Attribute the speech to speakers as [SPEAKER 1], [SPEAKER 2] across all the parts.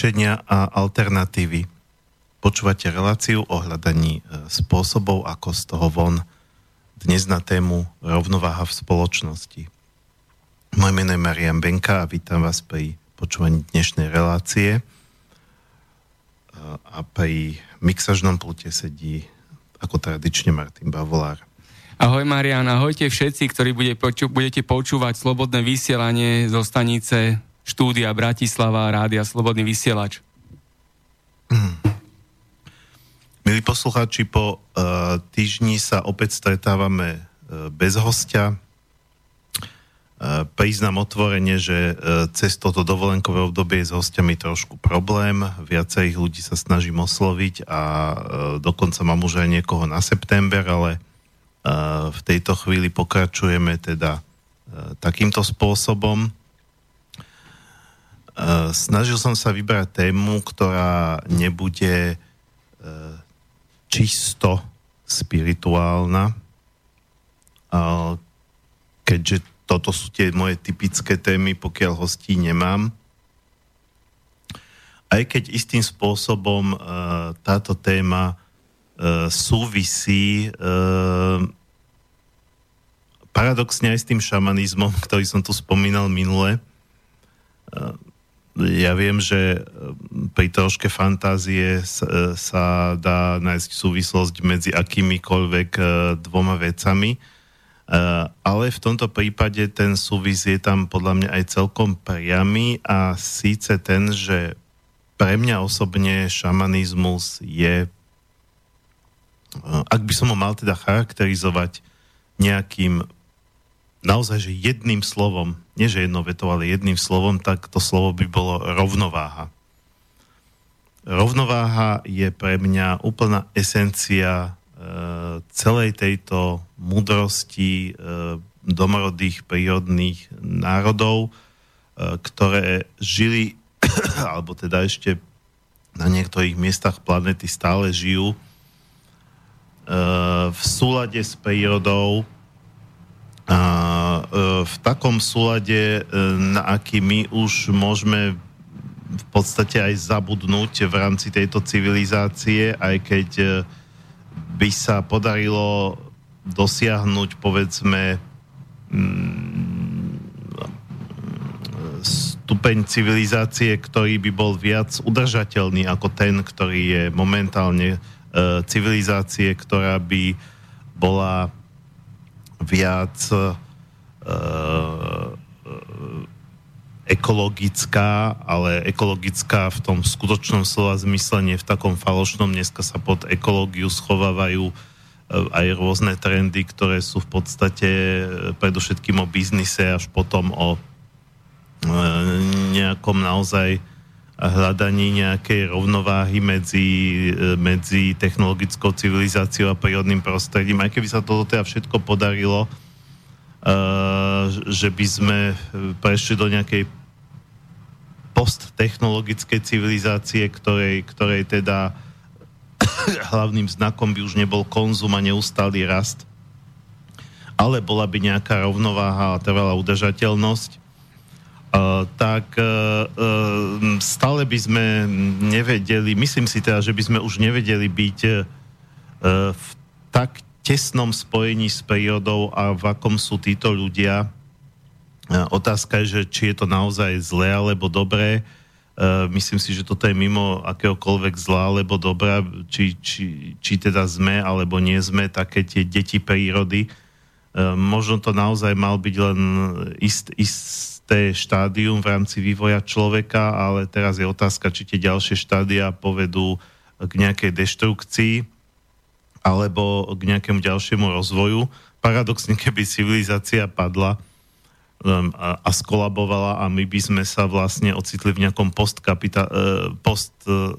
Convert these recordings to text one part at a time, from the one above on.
[SPEAKER 1] riešenia a alternatívy. Počúvate reláciu o hľadaní e, spôsobov, ako z toho von. Dnes na tému rovnováha v spoločnosti. Moje meno je Marian Benka a vítam vás pri počúvaní dnešnej relácie. E, a pri mixažnom plute sedí ako tradične Martin Bavolár.
[SPEAKER 2] Ahoj Marian, ahojte všetci, ktorí bude poču- budete počúvať slobodné vysielanie zo stanice štúdia Bratislava, rádia Slobodný vysielač.
[SPEAKER 1] Hmm. Milí poslucháči, po uh, týždni sa opäť stretávame uh, bez hostia. Uh, priznám otvorene, že uh, cez toto dovolenkové obdobie je s hostiami trošku problém. Viacerých ľudí sa snažím osloviť a uh, dokonca mám už aj niekoho na september, ale uh, v tejto chvíli pokračujeme teda uh, takýmto spôsobom. Eh, snažil som sa vybrať tému, ktorá nebude uh, čisto spirituálna, keďže toto sú tie moje typické témy, pokiaľ hostí nemám. Aj keď istým spôsobom uh, táto téma súvisí paradoxne aj s tým šamanizmom, ktorý som tu spomínal minule. Ja viem, že ehm, pri troške fantázie sa dá nájsť súvislosť medzi akýmikoľvek e, dvoma vecami, e, ale v tomto prípade ten súvis je tam podľa mňa aj celkom priamy a síce ten, že pre mňa osobne šamanizmus je, e, ak by som ho mal teda charakterizovať nejakým naozaj, že jedným slovom, nie že jednou vetou, ale jedným slovom, tak to slovo by bolo rovnováha. Rovnováha je pre mňa úplná esencia e, celej tejto múdrosti e, domorodých prírodných národov, e, ktoré žili, alebo teda ešte na niektorých miestach planety stále žijú e, v súlade s prírodou, v takom súlade, e, na aký my už môžeme v podstate aj zabudnúť v rámci tejto civilizácie, aj keď e, by sa podarilo dosiahnuť, povedzme, mm, stupeň civilizácie, ktorý by bol viac udržateľný ako ten, ktorý je momentálne civilizácie, ktorá by bola viac uh, ekologická, ale ekologická v tom skutočnom slova zmysle, nie v takom falošnom. Dneska sa pod ekológiu schovávajú aj rôzne trendy, ktoré sú v podstate predovšetkým o biznise, až potom o nejakom naozaj hľadaní nejakej rovnováhy medzi, e, medzi technologickou civilizáciou a prírodným prostredím. Aj keby sa toto teda všetko podarilo, uh, že by sme prešli do nejakej posttechnologickej civilizácie, ktorej, ktorej teda hlavným znakom by už nebol konzum a neustály rast, ale bola by nejaká rovnováha a trvalá udržateľnosť, tak uh, uh, stále by sme nevedeli, myslím si teda, že by sme už nevedeli byť v tak tesnom spojení s prírodou a v akom sú títo ľudia. Otázka je, že či je to naozaj zlé alebo dobré. Myslím si, že toto je mimo akéhokoľvek zlá alebo dobrá, či, či, či teda sme alebo nie sme také tie deti prírody. Možno to naozaj mal byť len ist, ist isté štádium v rámci vývoja človeka, ale teraz je otázka, či tie ďalšie štádia povedú k nejakej deštrukcii alebo k nejakému ďalšiemu rozvoju. Paradoxne, keby civilizácia padla um, a, skolabovala a my by sme sa vlastne ocitli v nejakom postkapita- uh, post uh,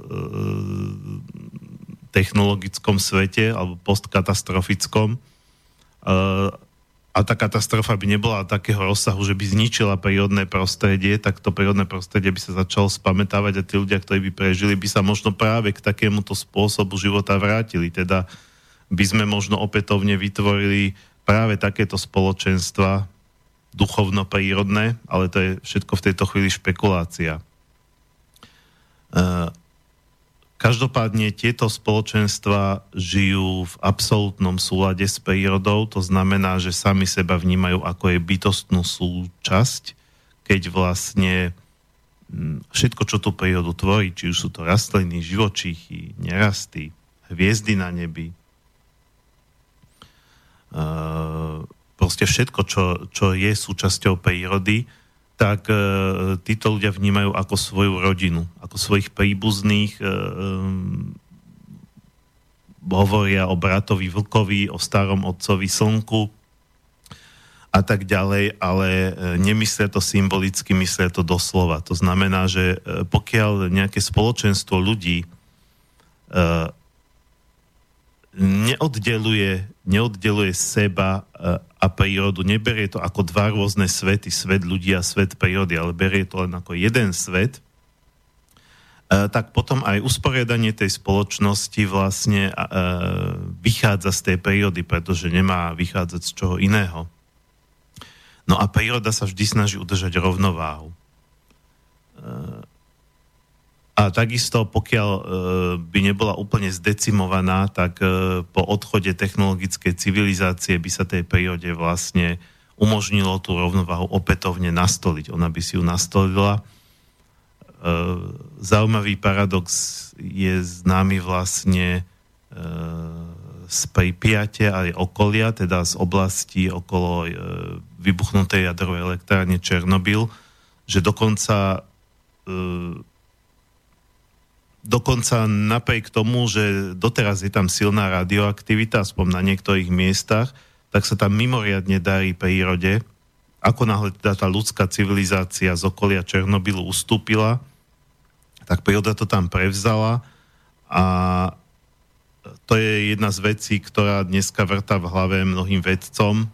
[SPEAKER 1] technologickom svete alebo postkatastrofickom, a tá katastrofa by nebola takého rozsahu, že by zničila prírodné prostredie, tak to prírodné prostredie by sa začalo spamätávať a tí ľudia, ktorí by prežili, by sa možno práve k takémuto spôsobu života vrátili. Teda by sme možno opätovne vytvorili práve takéto spoločenstva duchovno-prírodné, ale to je všetko v tejto chvíli špekulácia. Každopádne tieto spoločenstva žijú v absolútnom súlade s prírodou, to znamená, že sami seba vnímajú ako je bytostnú súčasť, keď vlastne mm, všetko, čo tú prírodu tvorí, či už sú to rastliny, živočíchy, nerasty, hviezdy na nebi, proste všetko, čo, čo je súčasťou prírody, tak e, títo ľudia vnímajú ako svoju rodinu, ako svojich príbuzných, e, e, hovoria o bratovi Vlkovi, o starom otcovi Slnku a tak ďalej, ale nemyslia to symbolicky, myslia to doslova. To znamená, že pokiaľ nejaké spoločenstvo ľudí neoddeluje, neoddeluje seba a prírodu, neberie to ako dva rôzne svety, svet ľudí a svet prírody, ale berie to len ako jeden svet, e, tak potom aj usporiadanie tej spoločnosti vlastne e, vychádza z tej prírody, pretože nemá vychádzať z čoho iného. No a príroda sa vždy snaží udržať rovnováhu. A takisto, pokiaľ e, by nebola úplne zdecimovaná, tak e, po odchode technologickej civilizácie by sa tej prírode vlastne umožnilo tú rovnováhu opätovne nastoliť. Ona by si ju nastolila. E, zaujímavý paradox je známy vlastne z Pripiate aj okolia, teda z oblasti okolo vybuchnutej jadrovej elektrárne Černobyl, že dokonca dokonca napriek tomu, že doteraz je tam silná radioaktivita, aspoň na niektorých miestach, tak sa tam mimoriadne darí prírode. Ako náhle teda tá ľudská civilizácia z okolia Černobylu ustúpila, tak príroda to tam prevzala a to je jedna z vecí, ktorá dneska vrta v hlave mnohým vedcom,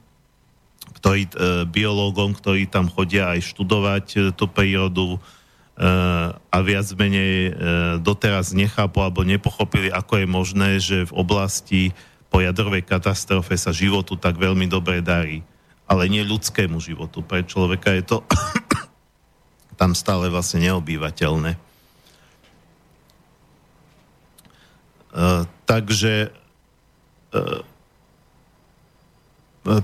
[SPEAKER 1] ktorí, e, biológom, ktorí tam chodia aj študovať e, tú prírodu, a viac menej e, doteraz nechápu alebo nepochopili, ako je možné, že v oblasti po jadrovej katastrofe sa životu tak veľmi dobre darí. Ale nie ľudskému životu. Pre človeka je to tam stále vlastne neobývateľné. Uh, takže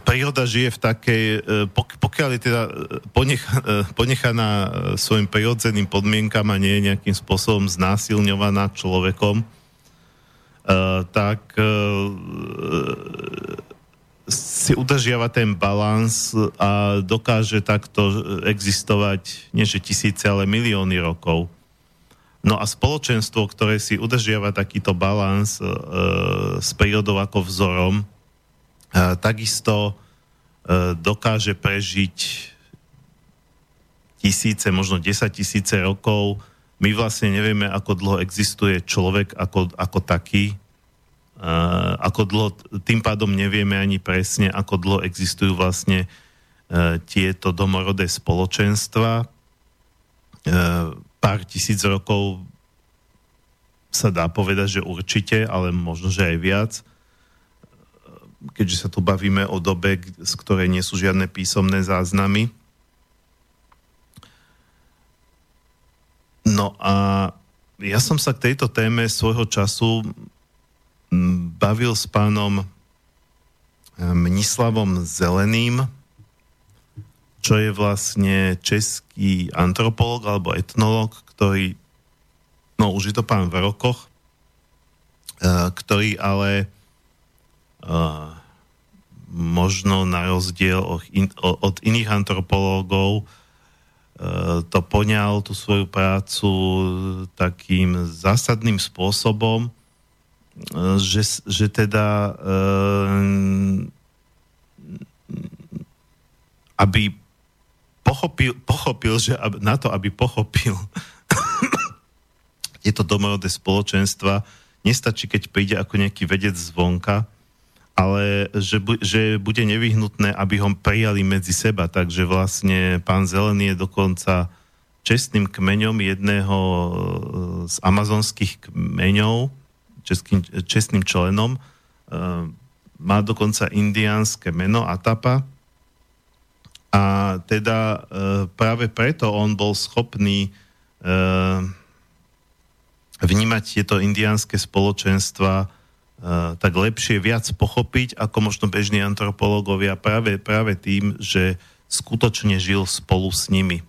[SPEAKER 1] príroda žije v takej, e, pokiaľ je teda e, e, ponechaná svojim prirodzeným podmienkam a nie je nejakým spôsobom znásilňovaná človekom, tak si udržiava ten balans a dokáže takto existovať nie že tisíce, ale milióny rokov. No a spoločenstvo, ktoré si udržiava takýto balans e, s prírodou ako vzorom, takisto e, dokáže prežiť tisíce, možno 10 tisíce rokov. My vlastne nevieme, ako dlho existuje človek ako, ako taký. Ako dlho, tým pádom nevieme ani presne, ako dlho existujú vlastne e, tieto domorodé spoločenstva. E, pár tisíc rokov sa dá povedať, že určite, ale možno, že aj viac keďže sa tu bavíme o dobe, z ktorej nie sú žiadne písomné záznamy. No a ja som sa k tejto téme svojho času bavil s pánom e, Mnislavom Zeleným, čo je vlastne český antropolog alebo etnolog, ktorý, no už je to pán v rokoch, e, ktorý ale možno na rozdiel od, in, od iných antropológov to poňal tú svoju prácu takým zásadným spôsobom, že, že teda aby pochopil, pochopil, že na to, aby pochopil tieto domorodé spoločenstva, nestačí, keď príde ako nejaký vedec zvonka, ale že, bu- že bude nevyhnutné, aby ho prijali medzi seba. Takže vlastne pán Zelený je dokonca čestným kmeňom jedného e, z amazonských kmeňov, českým, čestným členom. E, má dokonca indiánske meno Atapa. A teda e, práve preto on bol schopný vnímať tieto indiánske spoločenstva tak lepšie, viac pochopiť, ako možno bežní antropológovia, práve, práve tým, že skutočne žil spolu s nimi.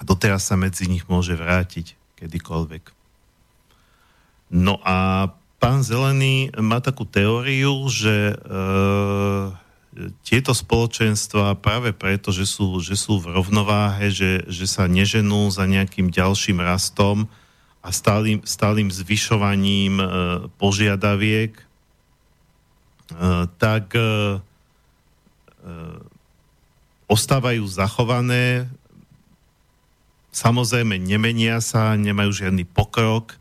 [SPEAKER 1] A doteraz sa medzi nich môže vrátiť kedykoľvek. No a pán Zelený má takú teóriu, že uh, tieto spoločenstva práve preto, že sú, že sú v rovnováhe, že, že sa neženú za nejakým ďalším rastom a stálym, stálym zvyšovaním e, požiadaviek, e, tak e, ostávajú zachované, samozrejme nemenia sa, nemajú žiadny pokrok,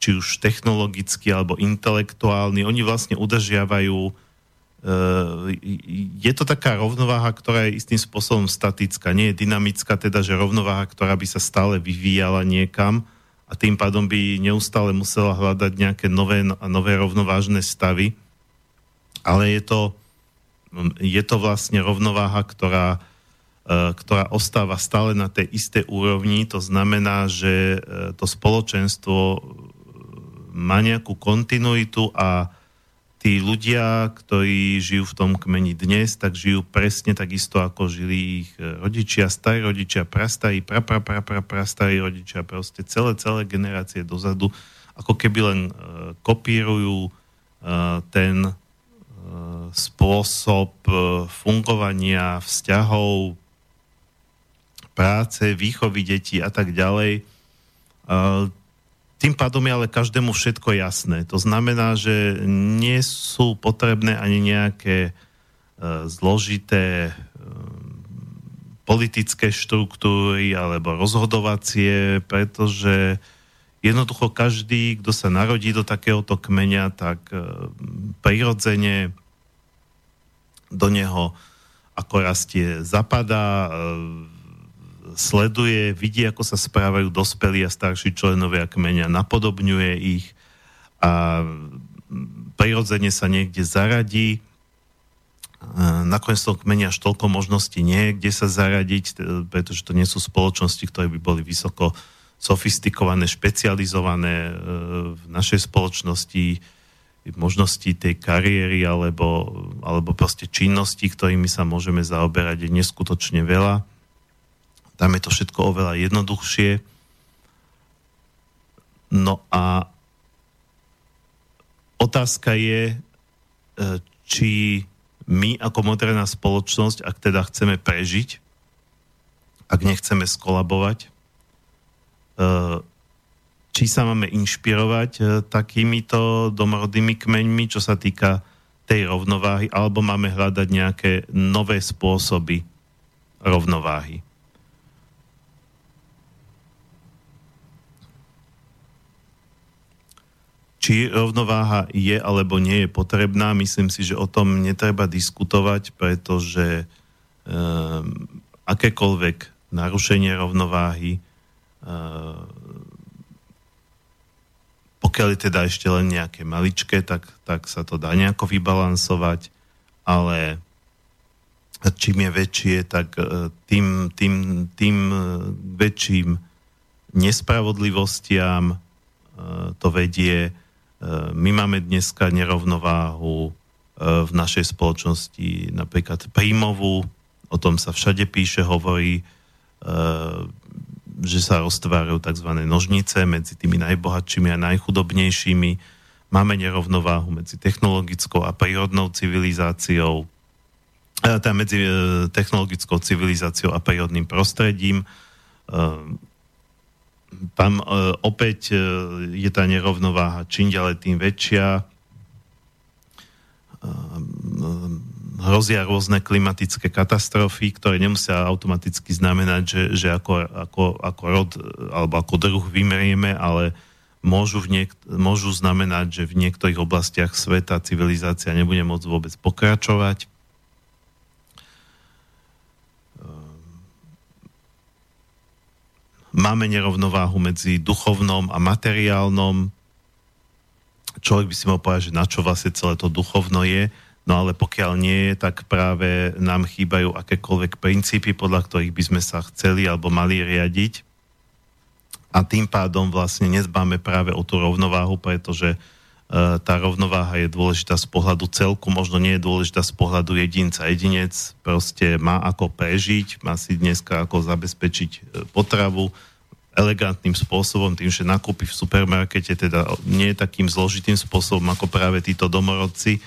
[SPEAKER 1] či už technologický alebo intelektuálny. Oni vlastne udržiavajú je to taká rovnováha, ktorá je istým spôsobom statická, nie je dynamická, teda že rovnováha, ktorá by sa stále vyvíjala niekam a tým pádom by neustále musela hľadať nejaké nové, nové rovnovážne stavy. Ale je to, je to vlastne rovnováha, ktorá, eh, ktorá ostáva stále na tej istej úrovni. To znamená, že eh, to spoločenstvo má nejakú kontinuitu a tí ľudia, ktorí žijú v tom kmeni dnes, tak žijú presne takisto, ako žili ich e, rodičia, starí rodičia, prastarí, pra, pra, pra, pra, rodičia, proste celé, celé generácie dozadu, ako keby len uh, kopírujú uh, ten uh, spôsob uh, fungovania vzťahov, práce, výchovy detí a tak ďalej. Tým pádom je ale každému všetko jasné. To znamená, že nie sú potrebné ani nejaké e, zložité e, politické štruktúry alebo rozhodovacie, pretože jednoducho každý, kto sa narodí do takéhoto kmeňa, tak e, prirodzene do neho ako rastie zapadá, sleduje, vidí, ako sa správajú dospelí a starší členovia kmeňa, napodobňuje ich a prirodzene sa niekde zaradí. Nakoniec toho kmeňa až toľko možností nie, kde sa zaradiť, pretože to nie sú spoločnosti, ktoré by boli vysoko sofistikované, špecializované e, v našej spoločnosti možnosti tej kariéry alebo, alebo proste činnosti, ktorými sa môžeme zaoberať, je neskutočne veľa. Tam je to všetko oveľa jednoduchšie. No a otázka je, e, či my ako moderná spoločnosť, ak teda chceme prežiť, ak nechceme skolabovať, e, či sa máme inšpirovať e, takýmito domorodými kmeňmi, čo sa týka tej rovnováhy, alebo máme hľadať nejaké nové spôsoby rovnováhy. Či rovnováha je alebo nie je potrebná, myslím si, že o tom netreba diskutovať, pretože um, akékoľvek narušenie rovnováhy, um, pokiaľ je teda ešte len nejaké maličké, tak, tak sa to dá nejako vybalansovať, ale čím je väčšie, tak e, tým, tým, tým väčším nespravodlivostiam e, to vedie my máme dneska nerovnováhu e, v našej spoločnosti, napríklad príjmovú, o tom sa všade píše, hovorí, e, že sa roztvárajú tzv. nožnice medzi tými najbohatšími a najchudobnejšími. Máme nerovnováhu medzi technologickou a prírodnou civilizáciou, e, teda medzi technologickou civilizáciou a prírodným prostredím tam e, opäť e, je tá nerovnováha čím ďalej tým väčšia. E, hrozia rôzne klimatické katastrofy, ktoré nemusia automaticky znamenať, že, že ako, ako, ako rod alebo ako druh vymerieme, ale môžu, v niek- môžu znamenať, že v niektorých oblastiach sveta civilizácia nebude môcť vôbec pokračovať. Máme nerovnováhu medzi duchovnom a materiálnom. Človek by si mal povedať, že na čo vlastne celé to duchovno je, no ale pokiaľ nie je, tak práve nám chýbajú akékoľvek princípy, podľa ktorých by sme sa chceli alebo mali riadiť. a tým pádom vlastne nezbáme práve o tú rovnováhu, pretože uh, tá rovnováha je dôležitá z pohľadu celku, možno nie je dôležitá z pohľadu jedinca. Jedinec proste má ako prežiť, má si dneska ako zabezpečiť uh, potravu elegantným spôsobom, tým, že nakúpi v supermarkete, teda nie takým zložitým spôsobom ako práve títo domorodci.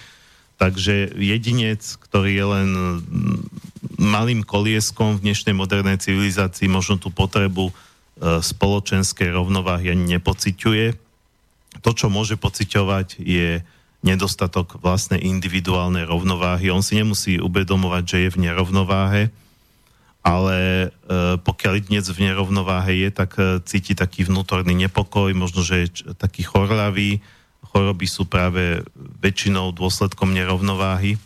[SPEAKER 1] Takže jedinec, ktorý je len mm, malým kolieskom v dnešnej modernej civilizácii, možno tú potrebu E, spoločenskej rovnováhy ani nepociťuje. To, čo môže pociťovať, je nedostatok vlastnej individuálnej rovnováhy. On si nemusí uvedomovať, že je v nerovnováhe, ale e, pokiaľ dnes v nerovnováhe je, tak e, cíti taký vnútorný nepokoj, možno, že je taký chorlavý. Choroby sú práve väčšinou dôsledkom nerovnováhy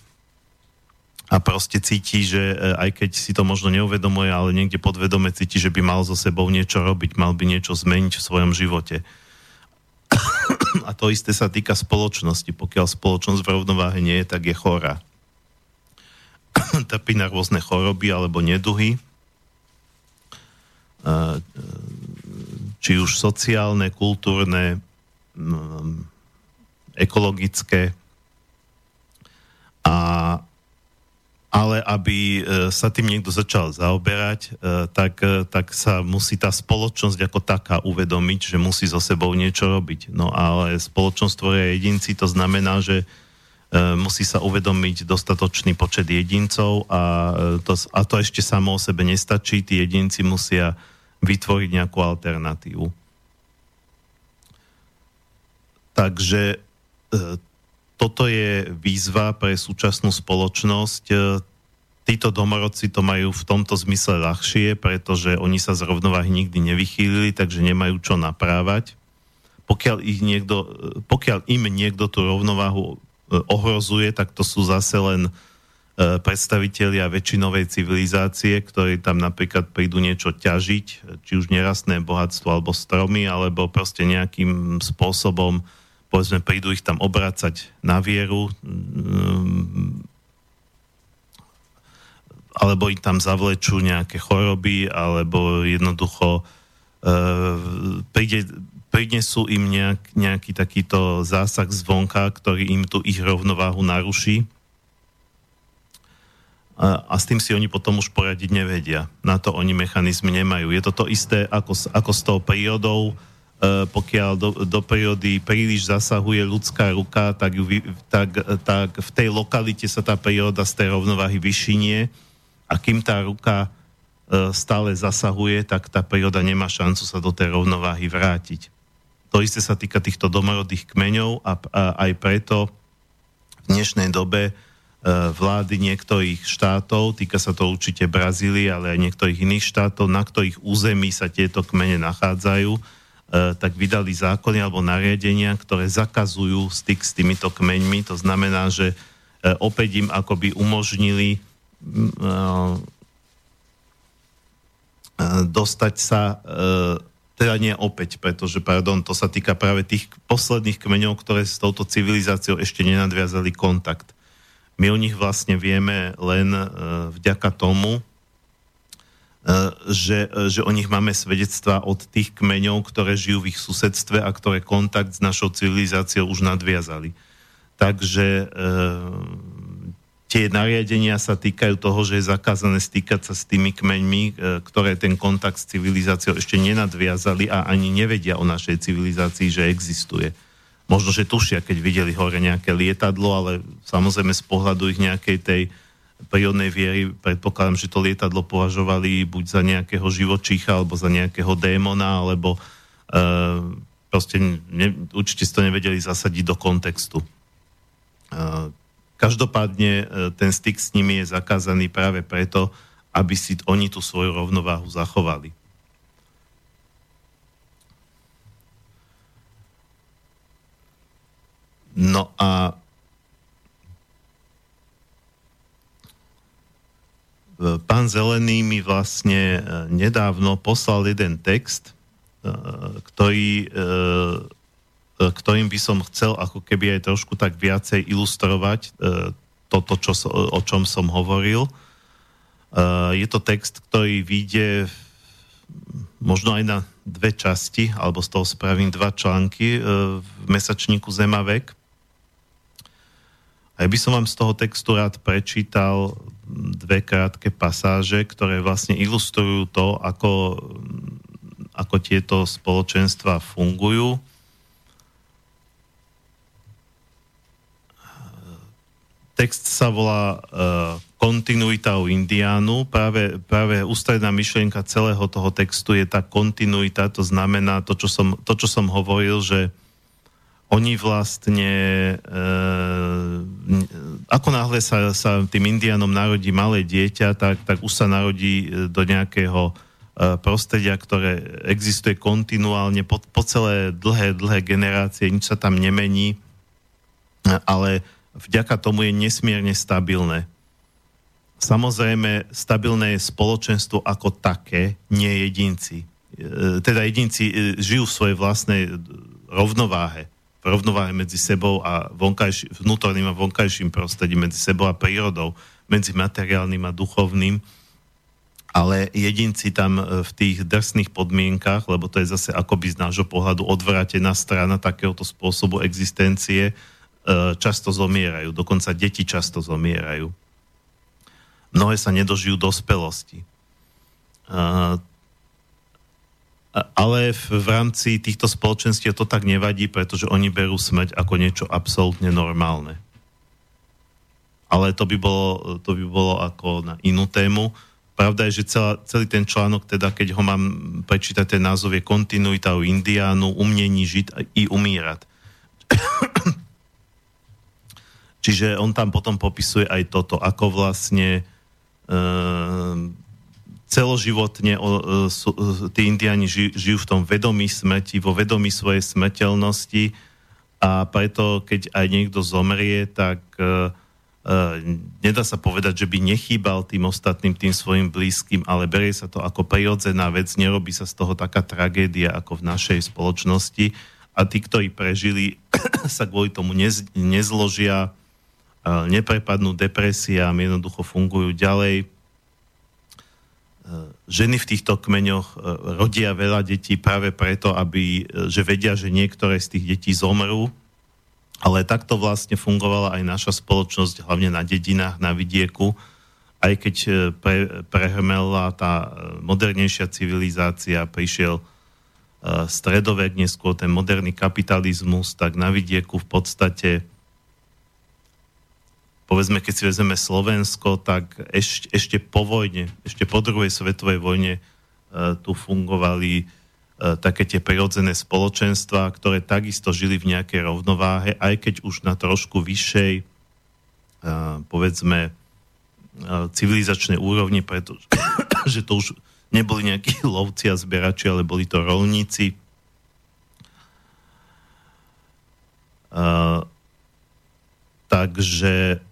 [SPEAKER 1] a proste cíti, že e, aj keď si to možno neuvedomuje, ale niekde podvedome cíti, že by mal so sebou niečo robiť, mal by niečo zmeniť v svojom živote. A to isté sa týka spoločnosti. Pokiaľ spoločnosť v rovnováhe nie je, tak je chorá. Trpí na rôzne choroby alebo neduhy, e, či už sociálne, kultúrne, ekologické. A ale aby e, sa tým niekto začal zaoberať, e, tak, e, tak sa musí tá spoločnosť ako taká uvedomiť, že musí so sebou niečo robiť. No ale spoločnosť tvoria jedinci, to znamená, že musí sa uvedomiť dostatočný počet jedincov a to, a to ešte samo o sebe nestačí. Tí jedinci musia vytvoriť nejakú alternatívu. Takže toto je výzva pre súčasnú spoločnosť. E, títo domorodci to majú v tomto zmysle ľahšie, pretože oni sa z rovnováhy nikdy nevychýlili, takže nemajú čo naprávať. Pokiaľ, ich niekto, e, pokiaľ im niekto tú rovnováhu e, ohrozuje, tak to sú zase len predstavitelia väčšinovej civilizácie, ktorí tam napríklad prídu niečo ťažiť, či už nerastné bohatstvo alebo stromy, alebo proste nejakým spôsobom povedzme, prídu ich tam obracať na vieru, mm, alebo im tam zavlečú nejaké choroby, alebo jednoducho e, príde, prinesú im nejak, nejaký takýto zásah zvonka, ktorý im tu ich rovnováhu naruší. A, s tým si oni potom už poradiť nevedia. Na to oni mechanizmy nemajú. Je to to isté ako, ako s tou prírodou, pokiaľ do, do prírody príliš zasahuje ľudská ruka, tak, ju, tak, tak v tej lokalite sa tá príroda z tej rovnováhy vyšinie a kým tá ruka e, stále zasahuje, tak tá príroda nemá šancu sa do tej rovnováhy vrátiť. To isté sa týka týchto domorodých kmeňov a, a aj preto v dnešnej dobe e, vlády niektorých štátov, týka sa to určite Brazílie, ale aj niektorých iných štátov, na ktorých území sa tieto kmene nachádzajú, E, tak vydali zákony alebo nariadenia, ktoré zakazujú styk s týmito kmeňmi. To znamená, že e, opäť im akoby umožnili e, dostať sa, teda nie opäť, pretože, pardon, to sa týka práve tých posledných kmeňov, ktoré s touto civilizáciou ešte nenadviazali kontakt. My o nich vlastne vieme len vďaka tomu, E, že, e, že o nich máme svedectva od tých kmeňov, ktoré žijú v ich susedstve a ktoré kontakt s našou civilizáciou už nadviazali. Takže e, tie nariadenia sa týkajú toho, že je zakázané stýkať sa s tými kmeňmi, e, ktoré ten kontakt s civilizáciou ešte nenadviazali a ani nevedia o našej civilizácii, že existuje. Možno, že tušia, keď videli hore nejaké lietadlo, ale samozrejme z pohľadu ich nejakej tej prírodnej viery predpokladám, že to lietadlo považovali buď za nejakého živočícha, alebo za nejakého démona, alebo uh, proste ne, určite si to nevedeli zasadiť do kontextu. Uh, každopádne uh, ten styk s nimi je zakázaný práve preto, aby si oni tú svoju rovnováhu zachovali. No a pán Zelený mi vlastne e, nedávno poslal jeden text, e, ktorý, e, ktorým by som chcel ako keby aj trošku tak viacej ilustrovať toto, čo, o čom som hovoril. Je to text, ktorý vyjde možno aj na dve časti, alebo z toho spravím dva články v mesačníku Zemavek. A ja by som vám z toho textu rád prečítal dve krátke pasáže, ktoré vlastne ilustrujú to, ako, ako tieto spoločenstva fungujú. Text sa volá uh, Kontinuita u Indiánu. Práve, práve ústredná myšlienka celého toho textu je tá kontinuita, to znamená to, čo som, to, čo som hovoril, že oni vlastne, e, ako náhle sa, sa tým indianom narodí malé dieťa, tak, tak už sa narodí e, do nejakého e, prostredia, ktoré existuje kontinuálne po, po celé dlhé, dlhé generácie, nič sa tam nemení, ale vďaka tomu je nesmierne stabilné. Samozrejme, stabilné je spoločenstvo ako také, nie jedinci. E, teda jedinci e, žijú v svojej vlastnej rovnováhe rovnováhe medzi sebou a vonkajši, vnútorným a vonkajším prostredím, medzi sebou a prírodou, medzi materiálnym a duchovným. Ale jedinci tam e, v tých drsných podmienkach, lebo to je zase akoby z nášho pohľadu odvrátená strana takéhoto spôsobu existencie, e, často zomierajú. Dokonca deti často zomierajú. Mnohé sa nedožijú dospelosti e, ale v, v rámci týchto spoločenstiev to tak nevadí, pretože oni berú smrť ako niečo absolútne normálne. Ale to by bolo, to by bolo ako na inú tému. Pravda je, že celá, celý ten článok, teda keď ho mám prečítať, ten názov je Kontinuita u Indiánu, umnení žiť i umírať. Čiže on tam potom popisuje aj toto, ako vlastne e, celoživotne o, o, o, tí indiani ži, žijú v tom vedomí smrti, vo vedomí svojej smrteľnosti a preto, keď aj niekto zomrie, tak e, e, nedá sa povedať, že by nechýbal tým ostatným, tým svojim blízkym, ale berie sa to ako prirodzená vec, nerobí sa z toho taká tragédia ako v našej spoločnosti. A tí, ktorí prežili, sa kvôli tomu nez, nezložia, e, neprepadnú depresiám, jednoducho fungujú ďalej, ženy v týchto kmeňoch e, rodia veľa detí práve preto, aby, e, že vedia, že niektoré z tých detí zomrú, ale takto vlastne fungovala aj naša spoločnosť, hlavne na dedinách, na vidieku, aj keď e, pre, prehrmela tá modernejšia civilizácia, prišiel stredovek, neskôr ten moderný kapitalizmus, tak na vidieku v podstate povedzme, keď si vezmeme Slovensko, tak ešte, ešte po vojne, ešte po druhej svetovej vojne e, tu fungovali e, také tie prirodzené spoločenstva, ktoré takisto žili v nejakej rovnováhe, aj keď už na trošku vyššej, e, povedzme, e, civilizačnej úrovni, pretože že to už neboli nejakí lovci a zberači, ale boli to rolníci. Uh, takže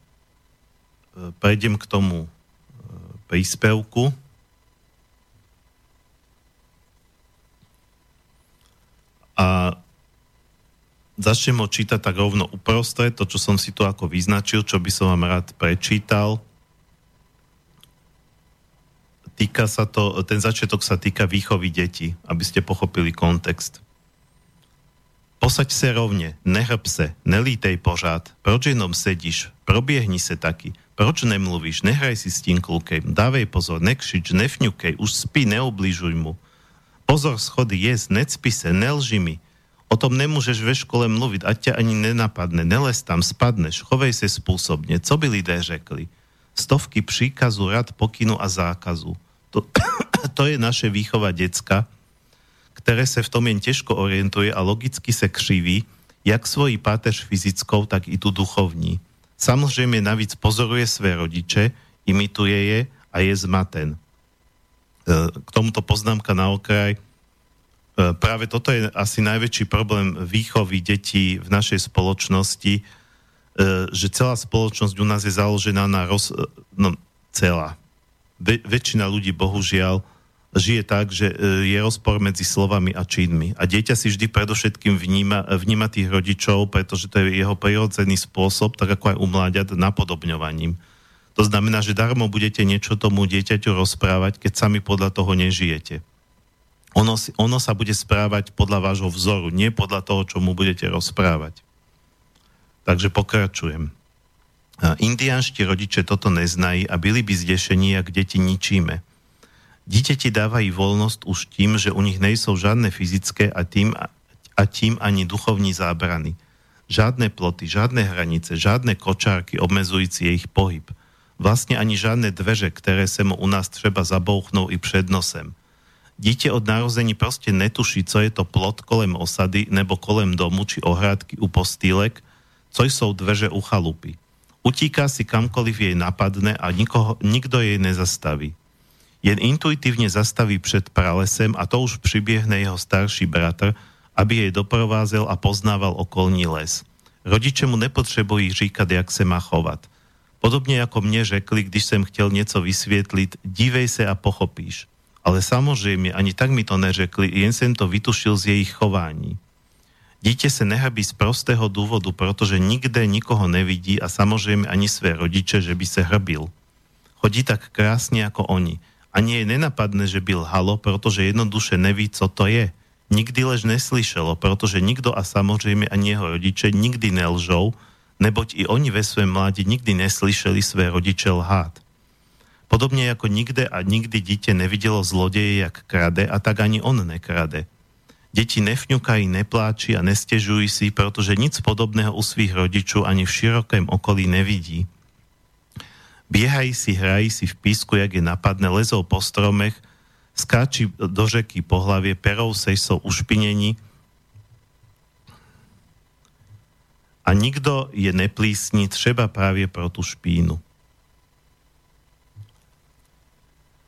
[SPEAKER 1] prejdem k tomu e, príspevku. A začnem ho čítať tak rovno uprostred, to, čo som si tu ako vyznačil, čo by som vám rád prečítal. Týka sa to, ten začiatok sa týka výchovy detí, aby ste pochopili kontext. Posaď se rovne, nehrb se, nelítej pořád, proč jenom sedíš, probiehni se taky, proč nemluvíš? Nehraj si s tím klukem. Dávej pozor, nekšič, nefňukej, už spí, neobližuj mu. Pozor, schody, jes, necpi se, nelži mi. O tom nemôžeš ve škole mluviť, ať ťa ani nenapadne. Neles tam, spadneš, chovej se spôsobne. Co by lidé řekli? Stovky příkazu, rad, pokynu a zákazu. To, to je naše výchova decka, ktoré sa v tom jen ťažko orientuje a logicky sa křiví, jak svojí páteř fyzickou, tak i tu duchovní. Samozrejme navíc pozoruje své rodiče, imituje je a je zmaten. E, k tomuto poznámka na okraj. E, práve toto je asi najväčší problém výchovy detí v našej spoločnosti, e, že celá spoločnosť u nás je založená na roz... no, celá. väčšina ľudí, bohužiaľ, žije tak, že e, je rozpor medzi slovami a činmi. A dieťa si vždy predovšetkým vníma, vníma tých rodičov, pretože to je jeho prirodzený spôsob, tak ako aj u mláďat, napodobňovaním. To znamená, že darmo budete niečo tomu dieťaťu rozprávať, keď sami podľa toho nežijete. Ono, ono sa bude správať podľa vášho vzoru, nie podľa toho, čo mu budete rozprávať. Takže pokračujem. Indiánšti rodiče toto neznají a byli by zdešení, ak deti ničíme. Dieťa ti dávajú voľnosť už tým, že u nich nejsou žiadne fyzické a tým, a tým ani duchovní zábrany. Žiadne ploty, žiadne hranice, žiadne kočárky obmezujúci ich pohyb. Vlastne ani žiadne dveže, ktoré sa mu u nás treba zabouchnú i před nosem. Dieťa od narození proste netuší, co je to plot kolem osady nebo kolem domu či ohrádky u postýlek, co sú dveže u chalupy. Utíká si kamkoliv jej napadne a nikoho, nikto jej nezastaví. Jen intuitívne zastaví pred pralesem a to už pribiehne jeho starší bratr, aby jej doprovázel a poznával okolní les. Rodiče mu nepotřebují říkať, jak se má chovat. Podobne ako mne řekli, když som chtěl něco vysvietliť, dívej sa a pochopíš. Ale samozrejme, ani tak mi to neřekli, jen som to vytušil z jej chování. Dieťa sa nehabí z prostého dôvodu, pretože nikde nikoho nevidí a samozrejme ani své rodiče, že by sa hrbil. Chodí tak krásne ako oni. Ani jej nenapadne, že by lhalo, pretože jednoduše neví, co to je. Nikdy lež neslyšelo, pretože nikto a samozrejme ani jeho rodiče nikdy nelžou, neboť i oni ve svojom mládi nikdy neslyšeli své rodiče lhát. Podobne ako nikde a nikdy dieťa nevidelo zlodeje, jak krade, a tak ani on nekrade. Deti nefňukají, nepláči a nestežujú si, pretože nic podobného u svých rodičov ani v širokém okolí nevidí. Biehají si, hrají si v písku, jak je napadne, lezou po stromech, skáči do řeky po hlavie, perou sej sú ušpinení a nikto je neplísni, třeba práve pro tú špínu.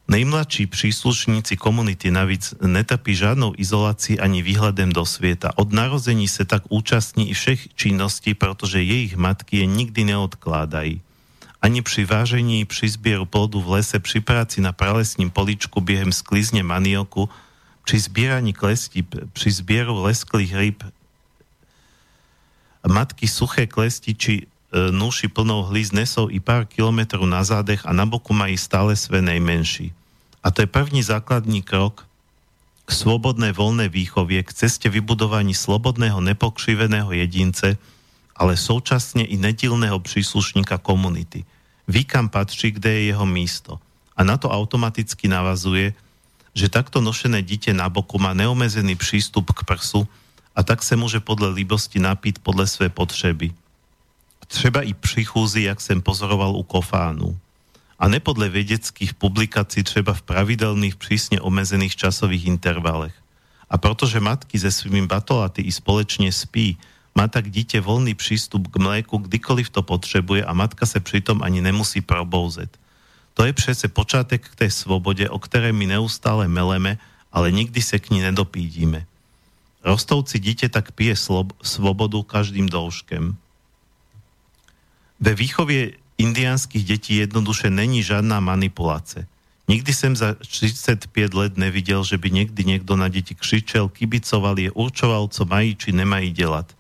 [SPEAKER 1] Nejmladší príslušníci komunity navíc netrpí žiadnou izolácií ani výhľadem do sveta. Od narození sa tak účastní i všech činností, pretože jej matky je nikdy neodkládají. Ani pri vážení, pri zbieru plodu v lese, pri práci na pralesním poličku biehem sklizne manioku, pri zbieraní klesti, pri zbieru lesklých rýb, matky suché klesti či e, núši plnou hlíz nesou i pár kilometrov na zádech a na boku mají stále sve najmenší. A to je první základní krok k svobodnej voľnej výchovie, k ceste vybudovaní slobodného nepokřiveného jedince, ale současne i nedílného príslušníka komunity. Ví, kam patrí, kde je jeho místo. A na to automaticky navazuje, že takto nošené dieťa na boku má neomezený prístup k prsu a tak sa môže podľa líbosti napiť podľa svojej potreby. Treba i prichúzi, jak som pozoroval u kofánu a nepodle vedeckých publikácií treba v pravidelných prísne omezených časových intervalech. A protože matky se svými batolaty i společne spí, má tak dieťa voľný prístup k mléku, kdykoliv to potrebuje a matka sa pritom ani nemusí probouzet. To je přece počátek k tej svobode, o ktorej my neustále meleme, ale nikdy sa k ní nedopídíme. Rostovci dieťa tak pije slob- svobodu každým douškem. Ve výchovie indiánskych detí jednoduše není žiadna manipulácia. Nikdy som za 35 let nevidel, že by niekdy niekto na deti křičel, kibicoval je, určoval, co mají či nemají delať.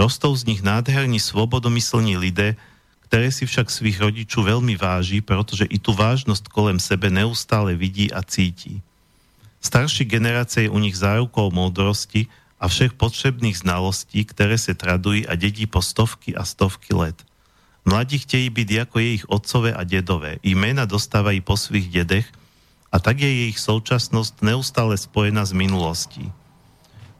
[SPEAKER 1] Rostou z nich nádherní svobodomyslní lidé, ktoré si však svých rodičov veľmi váži, pretože i tú vážnosť kolem sebe neustále vidí a cíti. Starší generácie je u nich zárukou múdrosti a všech potrebných znalostí, ktoré sa tradujú a dedí po stovky a stovky let. Mladí chtějí byť ako je ich otcové a dedové. Jména dostávajú po svých dedech a tak je ich současnosť neustále spojená s minulostí.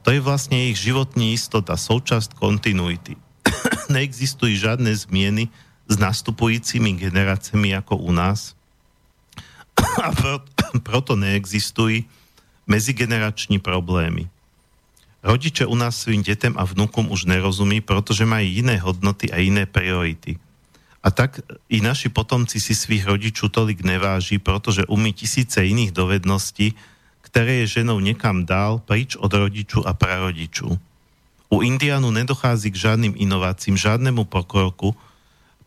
[SPEAKER 1] To je vlastne ich životní istota, současť kontinuity. Neexistujú žiadne zmieny s nastupujúcimi generáciami ako u nás a proto neexistujú medzigenerační problémy. Rodiče u nás svým detem a vnúkom už nerozumí, pretože majú iné hodnoty a iné priority – a tak i naši potomci si svých rodičov tolik neváži, pretože umí tisíce iných dovedností, ktoré je ženou nekam dál, prič od rodiču a prarodiču. U Indianu nedochází k žiadnym inováciám, žiadnemu pokroku,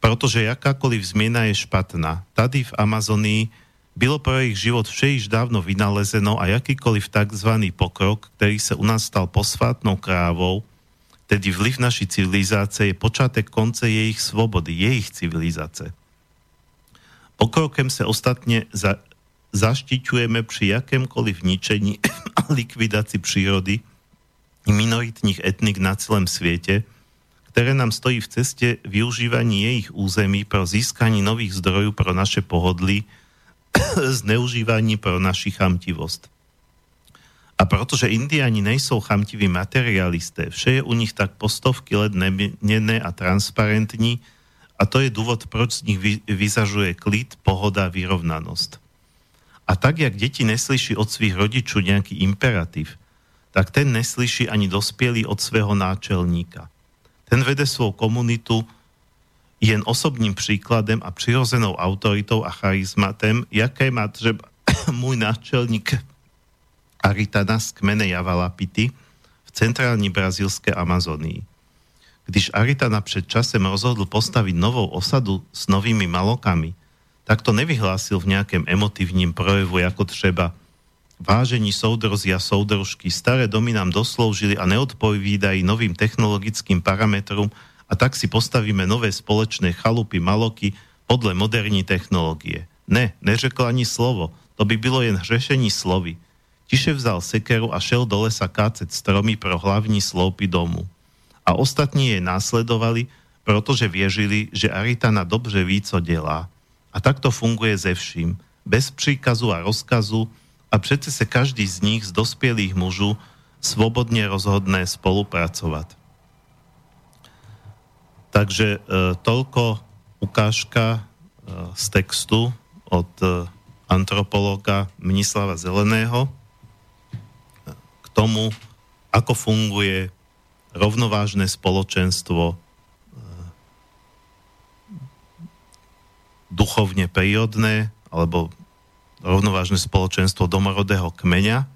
[SPEAKER 1] pretože jakákoliv zmiena je špatná. Tady v Amazonii bylo pro ich život vše již dávno vynalezeno a jakýkoliv tzv. pokrok, ktorý sa u nás stal posvátnou krávou, Tedy vliv našej civilizácie je počátek konce jej slobody, jej civilizácie. Pokrokem sa ostatne za, zaštiťujeme pri jakémkoliv ničení a likvidácii prírody minoritných etnik na celém svete, ktoré nám stojí v ceste využívaní ich území pro získanie nových zdrojov pro naše pohodly, zneužívaní pro naši chamtivosť. A protože Indiani nejsou chamtiví materialisté, vše je u nich tak postovky let nemenené a transparentní a to je dôvod, proč z nich vyzažuje klid, pohoda, vyrovnanosť. A tak, jak deti neslyší od svých rodičov nejaký imperatív, tak ten neslyší ani dospielý od svého náčelníka. Ten vede svou komunitu jen osobným príkladem a přirozenou autoritou a charizmatem, jaké má třeba môj náčelník Aritana z kmene Javalapity v centrálnej brazílskej Amazonii. Když Aritana před časem rozhodl postaviť novou osadu s novými malokami, tak to nevyhlásil v nejakém emotívním projevu, ako třeba Vážení soudrozi a soudružky, staré domy nám dosloužili a neodpovídají novým technologickým parametrom a tak si postavíme nové spoločné chalupy, maloky podle moderní technológie. Ne, neřekl ani slovo, to by bylo jen hřešení slovy. Tiše vzal sekeru a šel do lesa kácet stromy pro hlavní sloupy domu. A ostatní jej následovali, protože věřili, že Aritana dobře ví, co dělá. A tak to funguje ze vším. Bez příkazu a rozkazu, a přece sa každý z nich z dospielých mužů svobodne rozhodné spolupracovať. Takže e, toľko ukážka e, z textu od e, antropologa Mnislava Zeleného k tomu, ako funguje rovnovážne spoločenstvo duchovne prírodné alebo rovnovážne spoločenstvo domorodého kmeňa,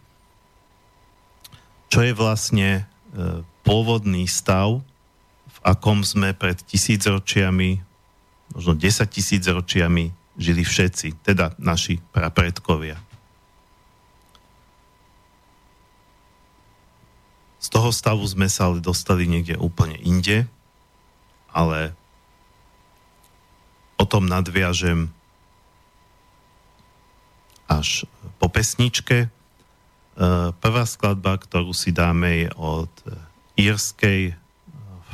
[SPEAKER 1] čo je vlastne e, pôvodný stav, v akom sme pred tisícročiami, možno 10 tisícročiami žili všetci, teda naši prapredkovia. Z toho stavu sme sa ale dostali niekde úplne inde, ale o tom nadviažem až po pesničke. E, prvá skladba, ktorú si dáme, je od írskej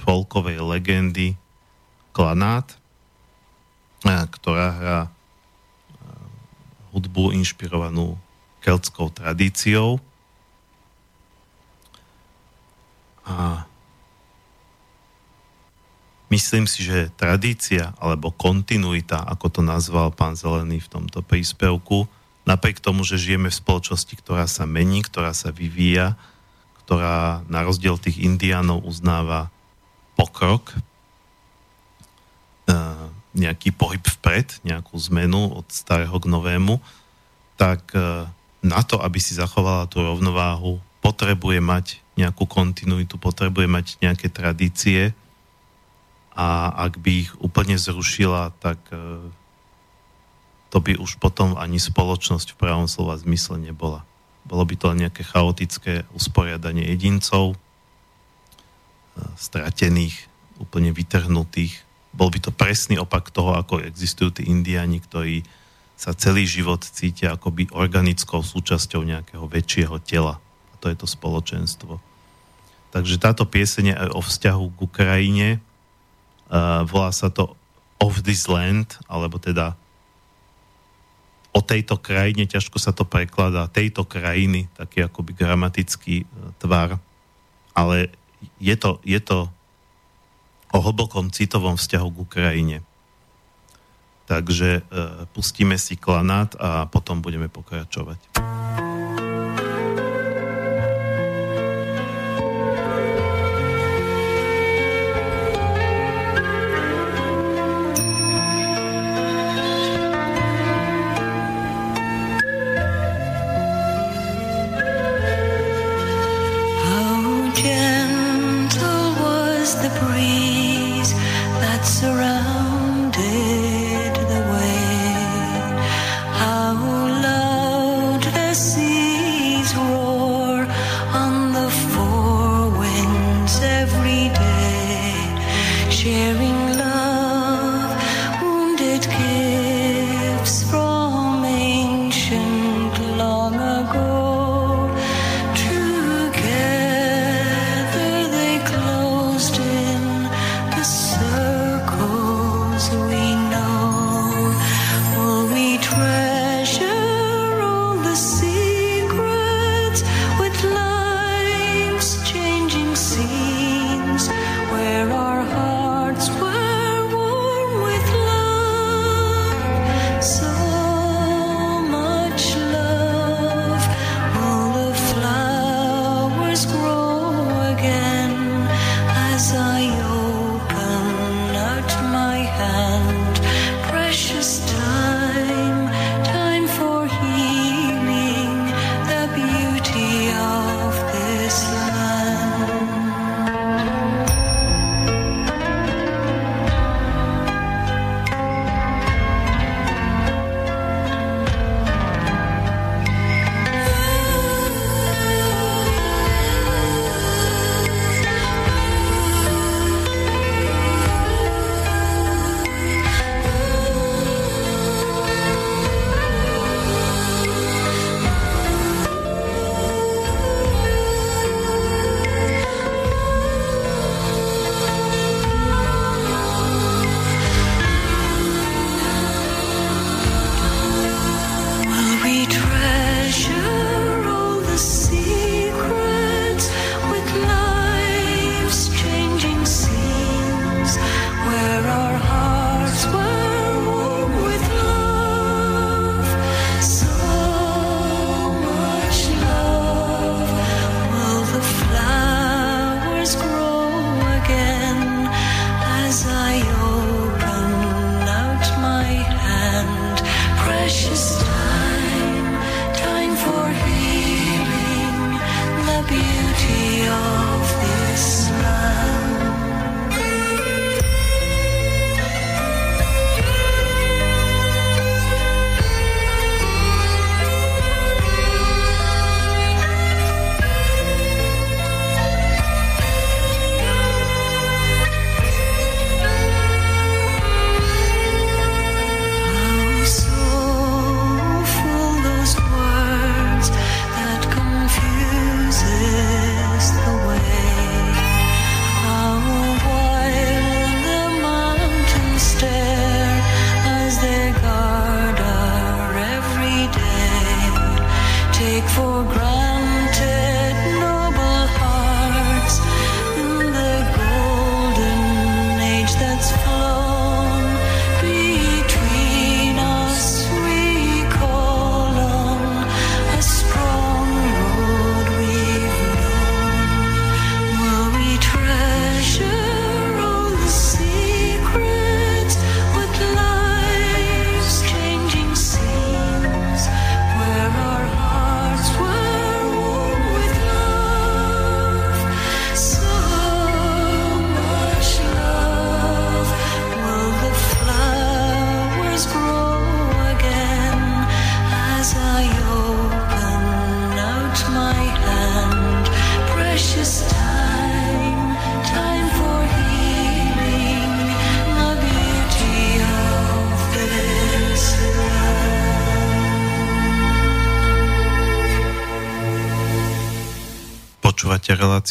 [SPEAKER 1] folkovej legendy Klanát, e, ktorá hrá e, hudbu inšpirovanú keltskou tradíciou. A myslím si, že tradícia alebo kontinuita, ako to nazval pán Zelený v tomto príspevku, napriek tomu, že žijeme v spoločnosti, ktorá sa mení, ktorá sa vyvíja, ktorá na rozdiel tých indiánov uznáva pokrok, e, nejaký pohyb vpred, nejakú zmenu od starého k novému, tak e, na to, aby si zachovala tú rovnováhu, potrebuje mať nejakú kontinuitu, potrebuje mať nejaké tradície a ak by ich úplne zrušila, tak e, to by už potom ani spoločnosť v pravom slova zmysle nebola. Bolo by to nejaké chaotické usporiadanie jedincov, e, stratených, úplne vytrhnutých. Bol by to presný opak toho, ako existujú tí indiani, ktorí sa celý život cítia akoby organickou súčasťou nejakého väčšieho tela. A to je to spoločenstvo. Takže táto pieseň je aj o vzťahu k Ukrajine. Uh, volá sa to Of this Land, alebo teda o tejto krajine, ťažko sa to prekladá, tejto krajiny, taký akoby gramatický e, tvar, ale je to, je to o hlbokom citovom vzťahu k Ukrajine. Takže e, pustíme si klanát a potom budeme pokračovať.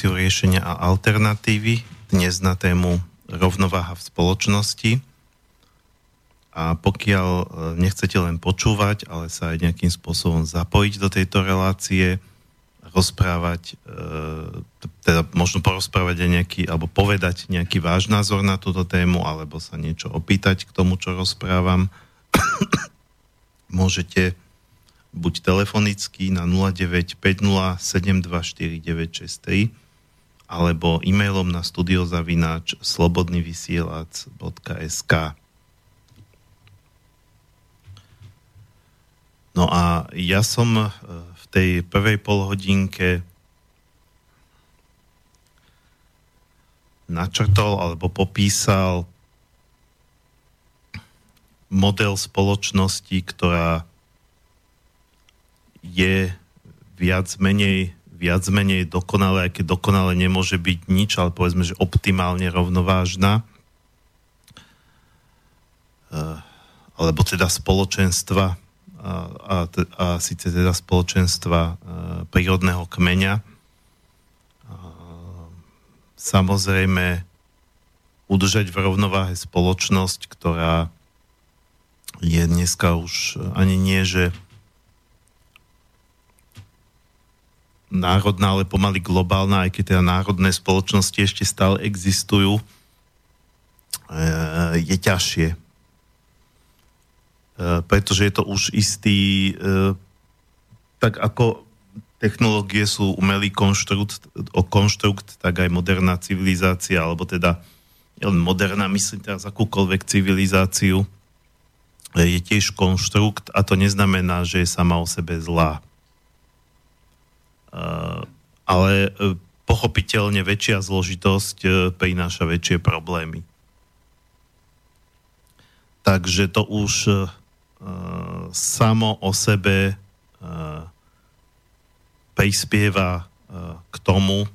[SPEAKER 1] Reláciu riešenia a alternatívy dnes na tému rovnováha v spoločnosti. A pokiaľ e, nechcete len počúvať, ale sa aj nejakým spôsobom zapojiť do tejto relácie, rozprávať, e, teda možno porozprávať aj nejaký, alebo povedať nejaký váš názor na túto tému, alebo sa niečo opýtať k tomu, čo rozprávam, môžete buď telefonicky na 0950724963 alebo e-mailom na studiozavináč slobodnyvysielac.sk No a ja som e, v tej prvej polhodinke načrtol alebo popísal model spoločnosti, ktorá je viac menej viac menej dokonale, aj keď dokonale nemôže byť nič, ale povedzme, že optimálne rovnovážna. Uh, alebo teda spoločenstva a, a, a síce teda spoločenstva e, prírodného kmeňa. E, samozrejme udržať v rovnováhe spoločnosť, ktorá je dneska už ani nie, že národná, ale pomaly globálna, aj keď teda národné spoločnosti ešte stále existujú, e, je ťažšie E, pretože je to už istý, e, tak ako technológie sú umelý konštrukt, o konštrukt, tak aj moderná civilizácia, alebo teda moderná, myslím teraz akúkoľvek civilizáciu, je tiež konštrukt a to neznamená, že je sama o sebe zlá. Ale pochopiteľne väčšia zložitosť prináša väčšie problémy. Takže to už samo o sebe prispieva k tomu,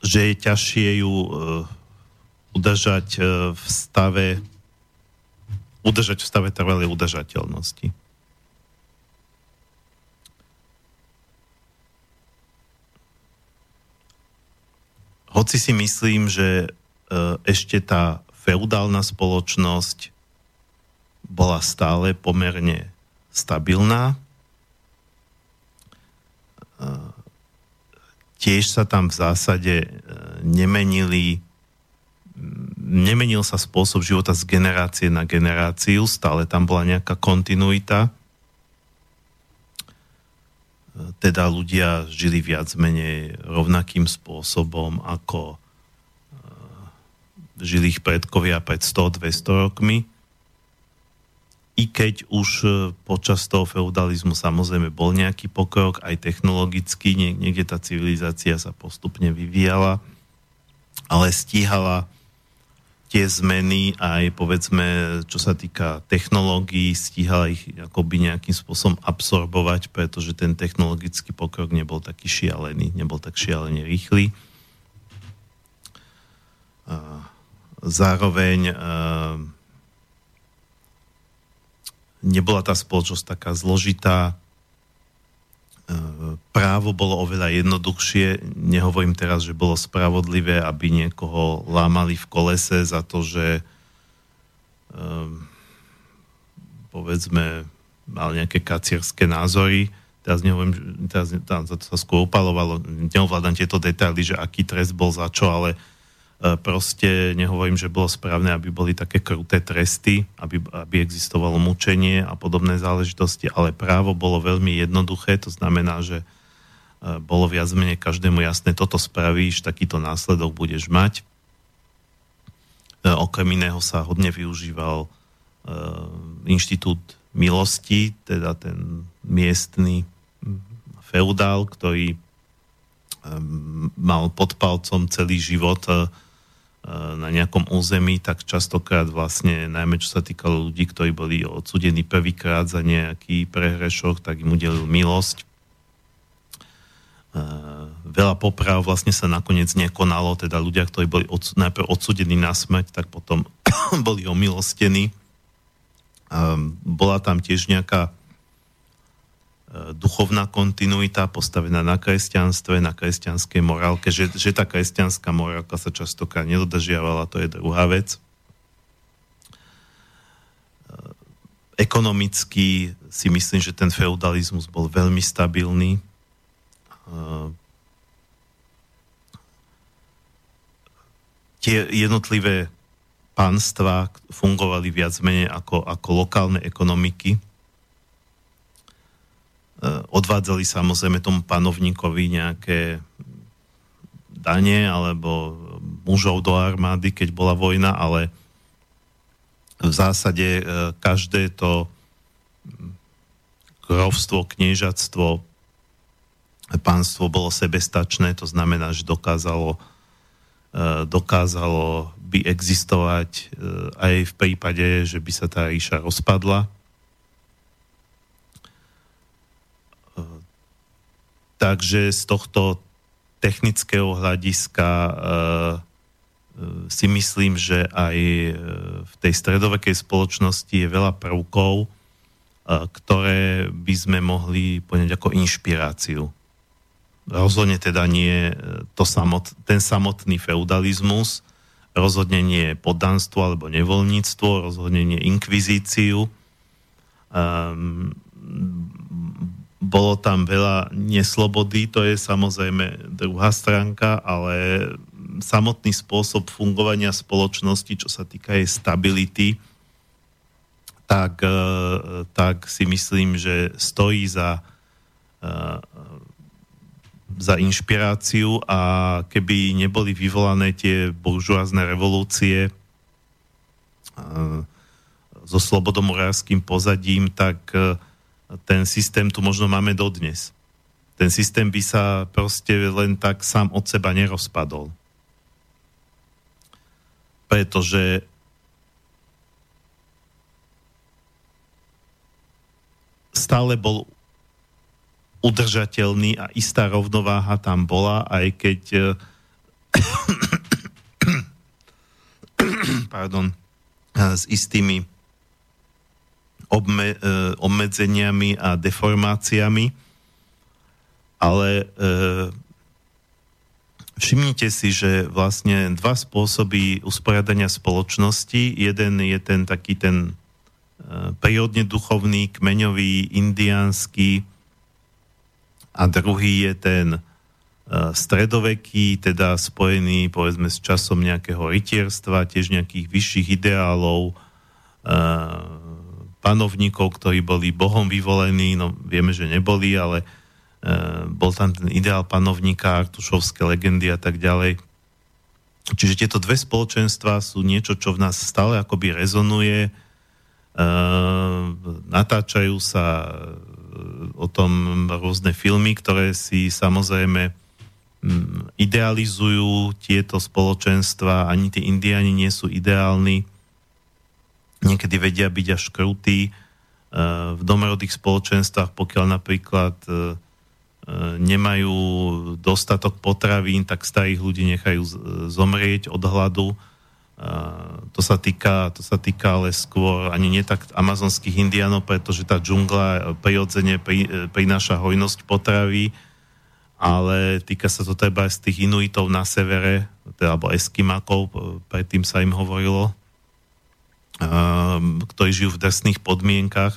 [SPEAKER 1] že je ťažšie ju udržať v stave udržať v stave trvalej udržateľnosti. hoci si myslím, že e, ešte tá feudálna spoločnosť bola stále pomerne stabilná. E, tiež sa tam v zásade e, nemenili nemenil sa spôsob života z generácie na generáciu, stále tam bola nejaká kontinuita teda ľudia žili viac menej rovnakým spôsobom, ako eh, žili ich predkovia pred 100-200 rokmi. I keď už eh, počas toho feudalizmu samozrejme bol nejaký pokrok, aj technologicky, niekde tá civilizácia sa postupne vyvíjala, ale stíhala tie zmeny aj povedzme, čo sa týka technológií, stíhala ich akoby nejakým spôsobom absorbovať, pretože ten technologický pokrok nebol taký šialený, nebol tak šialene rýchly. Zároveň nebola tá spoločnosť taká zložitá, právo bolo oveľa jednoduchšie. Nehovorím teraz, že bolo spravodlivé, aby niekoho lámali v kolese za to, že um, povedzme mal nejaké kacierské názory. Teraz nehovorím, teraz tam sa skôr upalovalo. Neovládam tieto detaily, že aký trest bol za čo, ale E, proste nehovorím, že bolo správne, aby boli také kruté tresty, aby, aby existovalo mučenie a podobné záležitosti, ale právo bolo veľmi jednoduché, to znamená, že e, bolo viac menej každému jasné, toto spravíš, takýto následok budeš mať. E, okrem iného sa hodne využíval inštitút milosti, teda ten miestny feudál, ktorý mal pod palcom celý život na nejakom území, tak častokrát vlastne, najmä čo sa týkalo ľudí, ktorí boli odsudení prvýkrát za nejaký prehrešok, tak im udelil milosť. Veľa poprav vlastne sa nakoniec nekonalo, teda ľudia, ktorí boli odsud, najprv odsudení na smrť, tak potom boli omilostení bola tam tiež nejaká duchovná kontinuita postavená na kresťanstve, na kresťanskej morálke, že, že tá kresťanská morálka sa častokrát nedodržiavala, to je druhá vec. Ekonomicky si myslím, že ten feudalizmus bol veľmi stabilný. Tie jednotlivé pánstva fungovali viac menej ako, ako lokálne ekonomiky odvádzali samozrejme tomu panovníkovi nejaké dane alebo mužov do armády, keď bola vojna, ale v zásade eh, každé to krovstvo, kniežatstvo, pánstvo bolo sebestačné, to znamená, že dokázalo, eh, dokázalo by existovať aj v prípade, že by sa tá ríša rozpadla Takže z tohto technického hľadiska e, si myslím, že aj v tej stredovekej spoločnosti je veľa prvkov, ktoré by sme mohli poňať ako inšpiráciu. Rozhodne teda nie to samot, ten samotný feudalizmus, rozhodne nie poddanstvo alebo nevoľníctvo, rozhodne nie inkvizíciu. Um, bolo tam veľa neslobody, to je samozrejme druhá stránka, ale samotný spôsob fungovania spoločnosti, čo sa týka jej stability, tak, e, tak si myslím, že stojí za, e, za inšpiráciu a keby neboli vyvolané tie buržuázne revolúcie e, so slobodomorárským pozadím, tak ten systém tu možno máme dodnes. Ten systém by sa proste len tak sám od seba nerozpadol. Pretože stále bol udržateľný a istá rovnováha tam bola, aj keď pardon, s istými obme, e, obmedzeniami a deformáciami, ale e, všimnite si, že vlastne dva spôsoby usporiadania spoločnosti, jeden je ten taký ten e, prírodne duchovný, kmeňový, indiánsky. A druhý je ten stredoveký, teda spojený povedzme s časom nejakého rytierstva, tiež nejakých vyšších ideálov, panovníkov, ktorí boli Bohom vyvolení, no vieme, že neboli, ale e, bol tam ten ideál panovníka, artušovské legendy a tak ďalej. Čiže tieto dve spoločenstva sú niečo, čo v nás stále akoby rezonuje, e, natáčajú sa e, o tom rôzne filmy, ktoré si samozrejme idealizujú tieto spoločenstva, ani tí indiáni nie sú ideálni, niekedy vedia byť až krutí eh, v domorodých spoločenstvách, pokiaľ napríklad eh, eh, nemajú dostatok potravín, tak starých ľudí nechajú zomrieť od hladu. To sa týka, to sa týka ale skôr ani nie tak amazonských indianov, pretože tá džungla prirodzene prináša hojnosť potravy, ale týka sa to treba aj z tých inuitov na severe, teda, alebo eskimakov, predtým sa im hovorilo, ktorí žijú v drsných podmienkach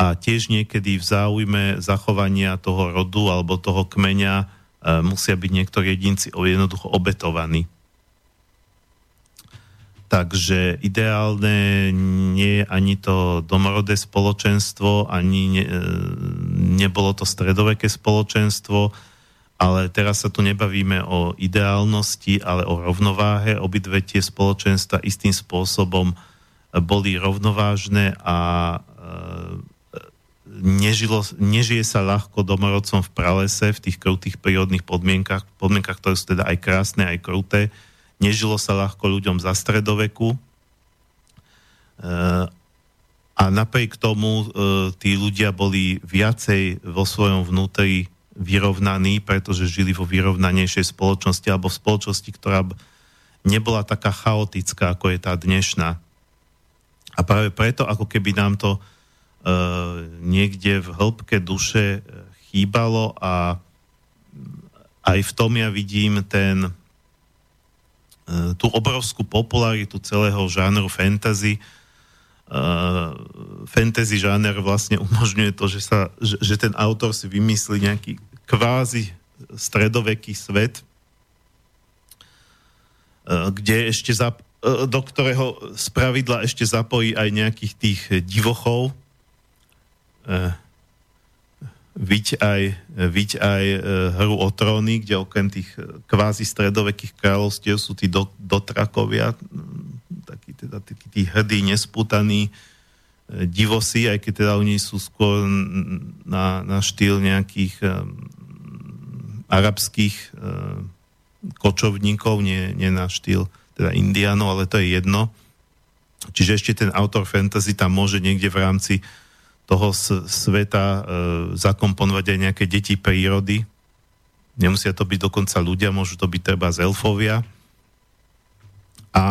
[SPEAKER 1] a tiež niekedy v záujme zachovania toho rodu alebo toho kmeňa ehm, musia byť niektorí jedinci jednoducho obetovaní. Takže ideálne nie je ani to domorodé spoločenstvo, ani ne, ehm, nebolo to stredoveké spoločenstvo, ale teraz sa tu nebavíme o ideálnosti, ale o rovnováhe. Obidve tie spoločenstva istým spôsobom boli rovnovážne a e, nežilo, nežije sa ľahko domorodcom v pralese, v tých krutých prírodných podmienkach, podmienkach, ktoré sú teda aj krásne, aj kruté. Nežilo sa ľahko ľuďom za stredoveku. E, a napriek tomu e, tí ľudia boli viacej vo svojom vnútri vyrovnaní, pretože žili vo vyrovnanejšej spoločnosti alebo v spoločnosti, ktorá nebola taká chaotická, ako je tá dnešná A práve preto, ako keby nám to uh, niekde v hĺbke duše chýbalo a aj v tom ja vidím ten, uh, tú obrovskú popularitu celého žánru fantasy. Uh, fantasy žáner vlastne umožňuje to, že, sa, že, že ten autor si vymyslí nejaký kvázi stredoveký svet, kde ešte E, do ktorého z pravidla ešte zapojí aj nejakých tých divochov. E, aj, viť aj e, hru o tróny, kde okrem tých kvázi stredovekých kráľovstiev sú tí do, dotrakovia, takí, teda, takí tí hrdí, nesputaní divosi, aj keď teda oni sú skôr na, na štýl nejakých um, arabských um, kočovníkov, nie, nie na štýl teda indiánov, ale to je jedno. Čiže ešte ten autor fantasy tam môže niekde v rámci toho sveta e, zakomponovať aj nejaké deti prírody. Nemusia to byť dokonca ľudia, môžu to byť treba z elfovia. A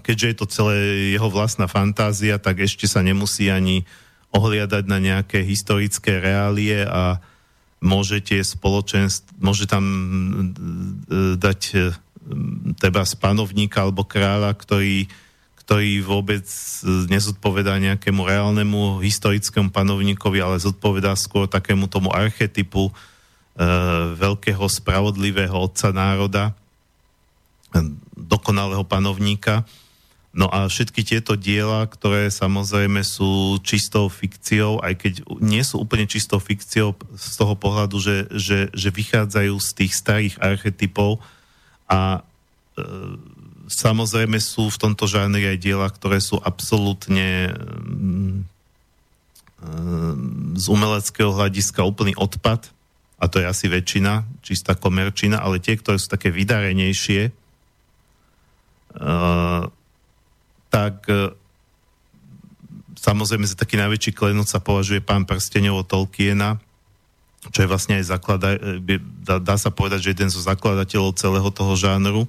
[SPEAKER 1] keďže je to celé jeho vlastná fantázia, tak ešte sa nemusí ani ohliadať na nejaké historické reálie a môžete spoločenstvo, môže tam e, dať e, teba z panovníka alebo kráľa, ktorý, ktorý vôbec nezodpovedá nejakému reálnemu historickému panovníkovi, ale zodpovedá skôr takému tomu archetypu e, veľkého spravodlivého otca národa, dokonalého panovníka. No a všetky tieto diela, ktoré samozrejme sú čistou fikciou, aj keď nie sú úplne čistou fikciou z toho pohľadu, že, že, že vychádzajú z tých starých archetypov, a e, samozrejme sú v tomto žánri aj diela, ktoré sú absolútne mm, e, z umeleckého hľadiska úplný odpad, a to je asi väčšina, čistá komerčina, ale tie, ktoré sú také vydarenejšie, e, tak e, samozrejme za taký najväčší klenot sa považuje pán Prstenov Tolkiena, čo je vlastne aj zaklada, e, dá, dá sa povedať, že jeden zo zakladateľov celého toho žánru,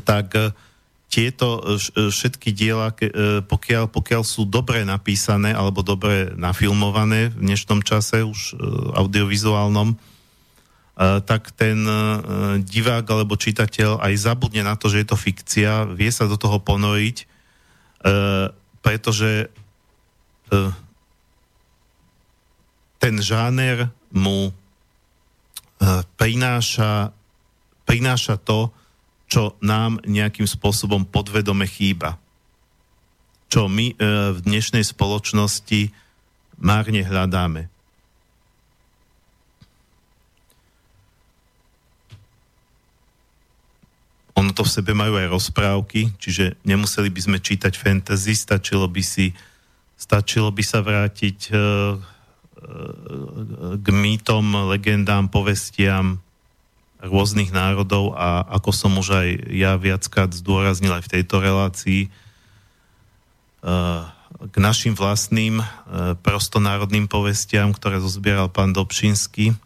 [SPEAKER 1] tak e, tieto e, všetky diela, pokiaľ, pokiaľ sú dobre napísané alebo dobre nafilmované v dnešnom čase, už audiovizuálnom, tak ten divák alebo čitateľ aj zabudne na to, že je to fikcia, vie sa do toho ponoriť, pretože ten žáner mu e, prináša, prináša to, čo nám nejakým spôsobom podvedome chýba. Čo my e, v dnešnej spoločnosti márne hľadáme. Ono to v sebe majú aj rozprávky, čiže nemuseli by sme čítať fantasy, stačilo by si stačilo by sa vrátiť e, k mýtom, legendám, povestiam rôznych národov a ako som už aj ja viackrát zdôraznil aj v tejto relácii, eh, k našim vlastným eh, prostonárodným povestiam, ktoré zozbieral pán Dobšinský. Eh,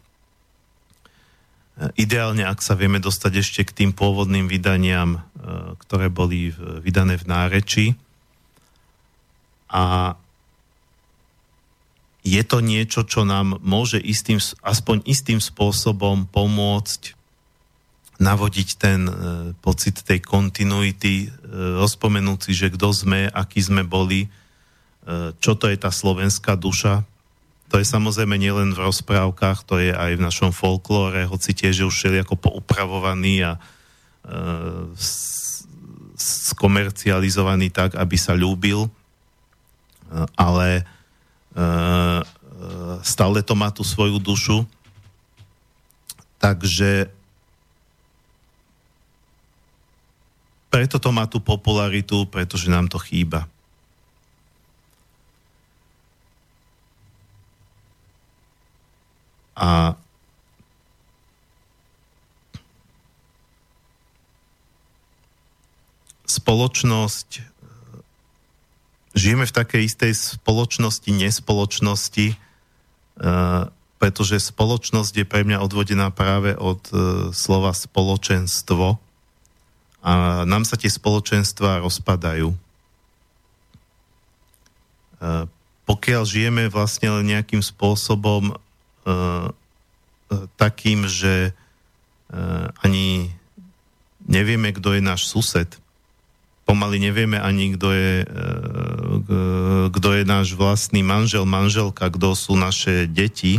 [SPEAKER 1] ideálne, ak sa vieme dostať ešte k tým pôvodným vydaniam, ktoré boli vydané v náreči. A je to niečo, čo nám môže istým, aspoň istým spôsobom pomôcť navodiť ten e, pocit tej kontinuity, e, rozpomenúť si, že kto sme, aký sme boli, e, čo to je tá slovenská duša. To je samozrejme nielen v rozprávkach, to je aj v našom folklóre, hoci tiež je už ako poupravovaný a e, skomercializovaný tak, aby sa ľúbil, e, ale Eh, stále to má tú svoju dušu. Takže preto to má tú popularitu, pretože nám to chýba. A spoločnosť žijeme v takej istej spoločnosti, nespoločnosti, uh, pretože spoločnosť je pre mňa odvodená práve od uh, slova spoločenstvo a nám sa tie spoločenstva rozpadajú. pokiaľ žijeme vlastne len nejakým spôsobom takým, že ani nevieme, kto je náš sused, pomaly nevieme ani, kto je, kto je náš vlastný manžel, manželka, kto sú naše deti,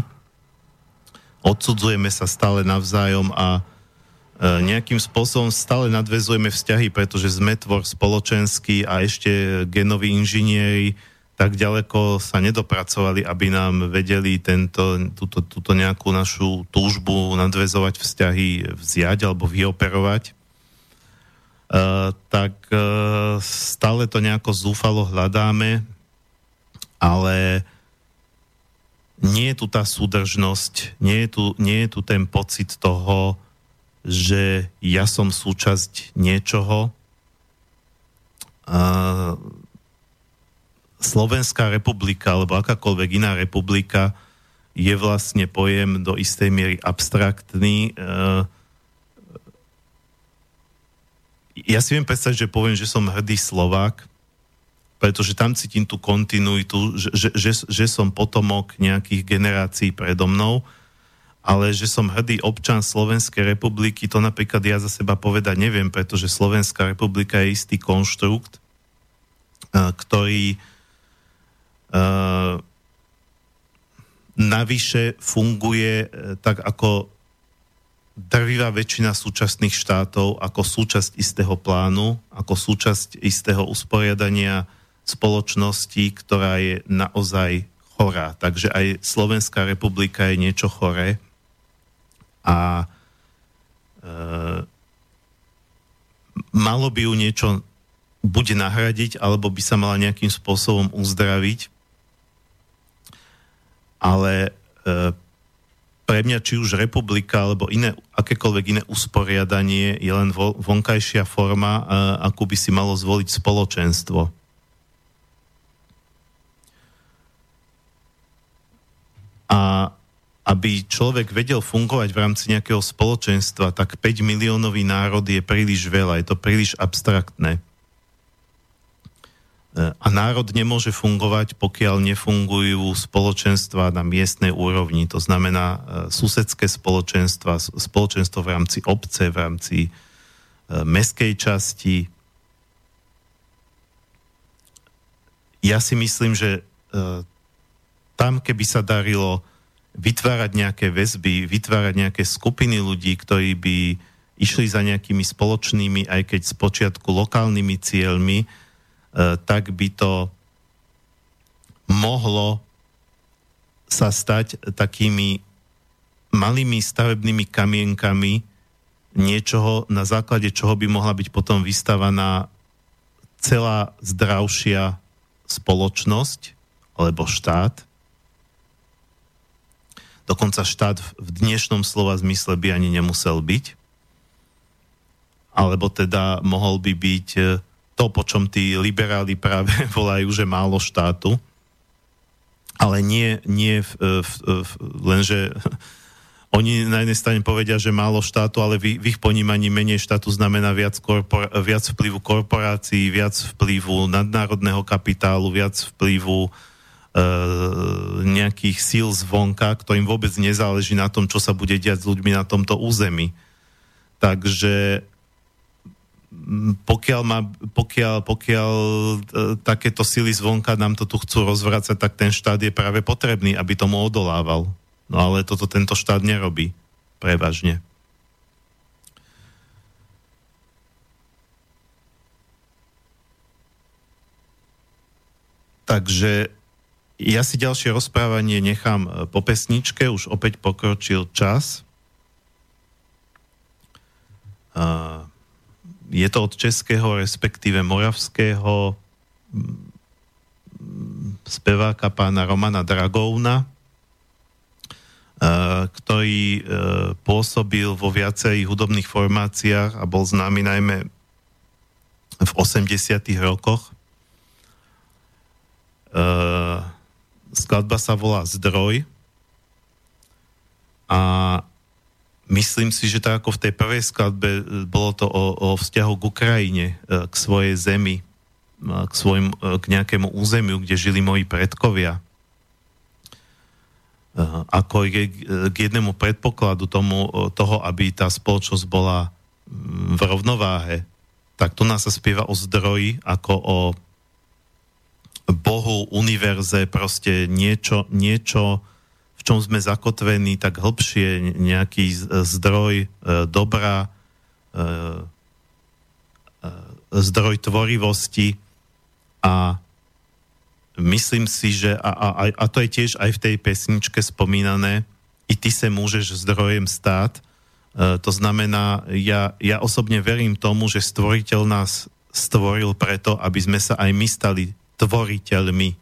[SPEAKER 1] odsudzujeme sa stále navzájom a e, nejakým spôsobom stále nadvezujeme vzťahy, pretože sme tvor spoločenský a ešte genoví inžinieri tak ďaleko sa nedopracovali, aby nám vedeli tento, túto, túto nejakú našu túžbu nadvezovať vzťahy vziať alebo vyoperovať. Uh, tak uh, stále to nejako zúfalo hľadáme, ale nie je tu tá súdržnosť, nie je tu, nie je tu ten pocit toho, že ja som súčasť niečoho. A Slovenská republika alebo akákoľvek iná republika je vlastne pojem do istej miery abstraktný. Ja si viem predstaviť, že poviem, že som hrdý Slovák, pretože tam cítim tú kontinuitu, že, že, že, že som potomok nejakých generácií predo mnou, ale že som hrdý občan Slovenskej republiky, to napríklad ja za seba povedať neviem, pretože Slovenská republika je istý konštrukt, eh, ktorý uh, navyše funguje uh, tak ako drvivá väčšina súčasných štátov ako súčasť istého plánu, ako súčasť istého usporiadania spoločnosti, ktorá je naozaj chorá. Takže aj Slovenská republika je niečo choré a e, malo by ju niečo buď nahradiť, alebo by sa mala nejakým spôsobom uzdraviť. Ale e, pre mňa či už republika alebo iné, akékoľvek iné usporiadanie je len vo, vonkajšia forma, e, akú by si malo zvoliť spoločenstvo. A aby človek vedel fungovať v rámci nejakého spoločenstva, tak 5 miliónový národ je príliš veľa, je to príliš abstraktné. E, a národ nemôže fungovať, pokiaľ nefungujú spoločenstva na miestnej úrovni. To znamená e, susedské spoločenstva, spoločenstvo v rámci obce, v rámci e, meskej časti. Ja si myslím, že tam, keby sa darilo vytvárať nejaké väzby, vytvárať nejaké skupiny ľudí, ktorí by išli za nejakými spoločnými, aj keď z počiatku lokálnymi cieľmi, e, tak by to mohlo sa stať takými malými stavebnými kamienkami niečoho, na základe čoho by mohla byť potom vystavaná celá zdravšia spoločnosť alebo štát, Dokonca štát v dnešnom slova zmysle by ani nemusel byť. Alebo teda mohol by byť e, to, po čom tí liberáli práve volajú, že málo štátu. Ale nie, nie v, e, v, v, lenže oni na jednej strane povedia, že málo štátu, ale v, v ich ponímaní menej štátu znamená viac, korpor, viac vplyvu korporácií, viac vplyvu nadnárodného kapitálu, viac vplyvu E, nejakých síl zvonka, ktorým vôbec nezáleží na tom, čo sa bude diať s ľuďmi na tomto území. Takže pokiaľ, má, pokiaľ, pokiaľ e, takéto síly zvonka nám to tu chcú rozvracať, tak ten štát je práve potrebný, aby tomu odolával. No ale toto tento štát nerobí. Prevažne. Takže ja si ďalšie rozprávanie nechám e, po pesničke, už opäť pokročil čas. Je to od českého, respektíve moravského speváka pána Romana Dragovna, ktorý e, pôsobil vo viacerých hudobných formáciách a bol známy najmä v 80. rokoch. Uh, skladba sa volá Zdroj a myslím si, že tak ako v tej prvej skladbe e, bolo to o, o vzťahu k Ukrajine, e, k svojej zemi, k, svojim, k nejakému územiu, kde žili moji predkovia. Ako k jednému predpokladu tomu, toho, aby tá spoločnosť bola v rovnováhe, tak tu nás sa spieva o zdroji, ako o Bohu, univerze, proste niečo, niečo v čom sme zakotvení tak hlbšie, nejaký zdroj e, dobra, e, e, zdroj tvorivosti a myslím si, že a, a, a to je tiež aj v tej pesničke spomínané, i ty sa môžeš zdrojem stát, e, to znamená, ja, ja osobne verím tomu, že stvoriteľ nás stvoril preto, aby sme sa aj my stali tvoriteľmi.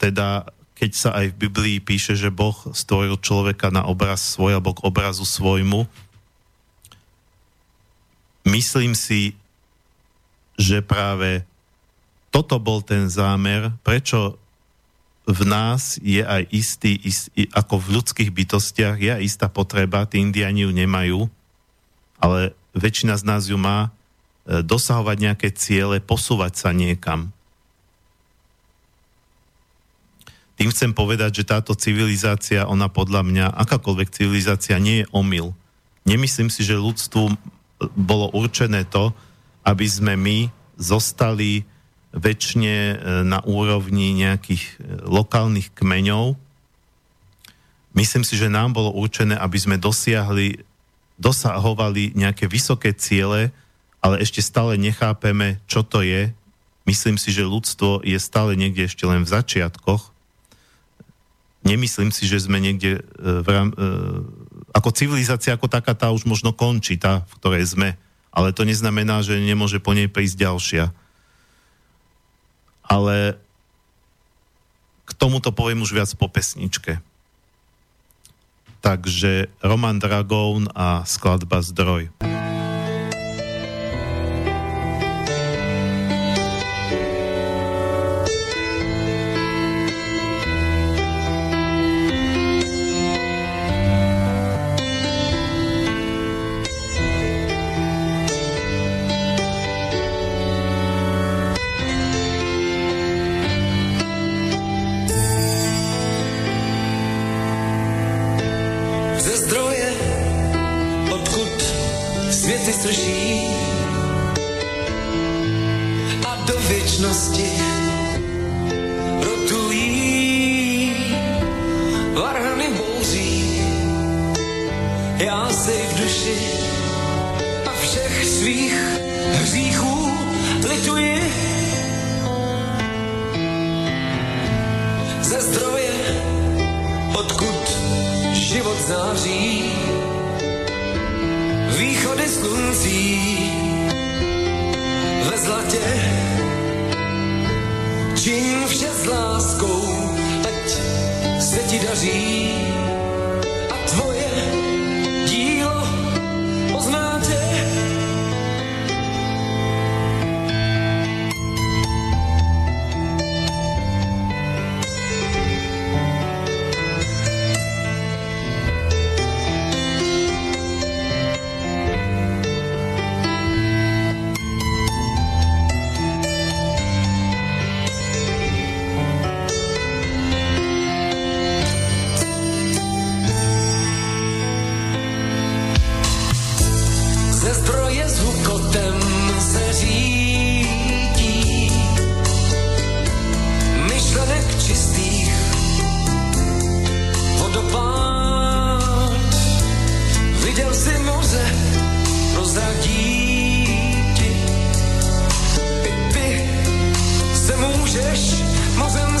[SPEAKER 1] Teda keď sa aj v Biblii píše, že Boh stvoril človeka na obraz svoj alebo k obrazu svojmu, myslím si, že práve toto bol ten zámer, prečo v nás je aj istý, istý, ako v ľudských bytostiach, je aj istá potreba, tí indiani ju nemajú, ale väčšina z nás ju má, e, dosahovať nejaké ciele, posúvať sa niekam. Tým chcem povedať, že táto civilizácia, ona podľa mňa, akákoľvek civilizácia nie je omyl. Nemyslím si, že ľudstvu bolo určené to, aby sme my zostali väčšine e, na úrovni nejakých e, lokálnych kmeňov. Myslím si, že nám bolo určené, aby sme dosiahli, dosahovali nejaké vysoké ciele, ale ešte stále nechápeme, čo to je. Myslím si, že ľudstvo je stále niekde ešte len v začiatkoch nemyslím si, že sme niekde e, v rám, e, ako civilizácia ako taká tá už možno končí, tá, v ktorej sme. Ale to neznamená, že nemôže po nej prísť ďalšia. Ale k tomuto poviem už viac po pesničke. Takže Roman Dragón a skladba Zdroj.
[SPEAKER 3] ze zbroje s hukotem se řídí. Myšlenek čistých vodopád, viděl si moře, prozradí ti. I ty se můžeš mořem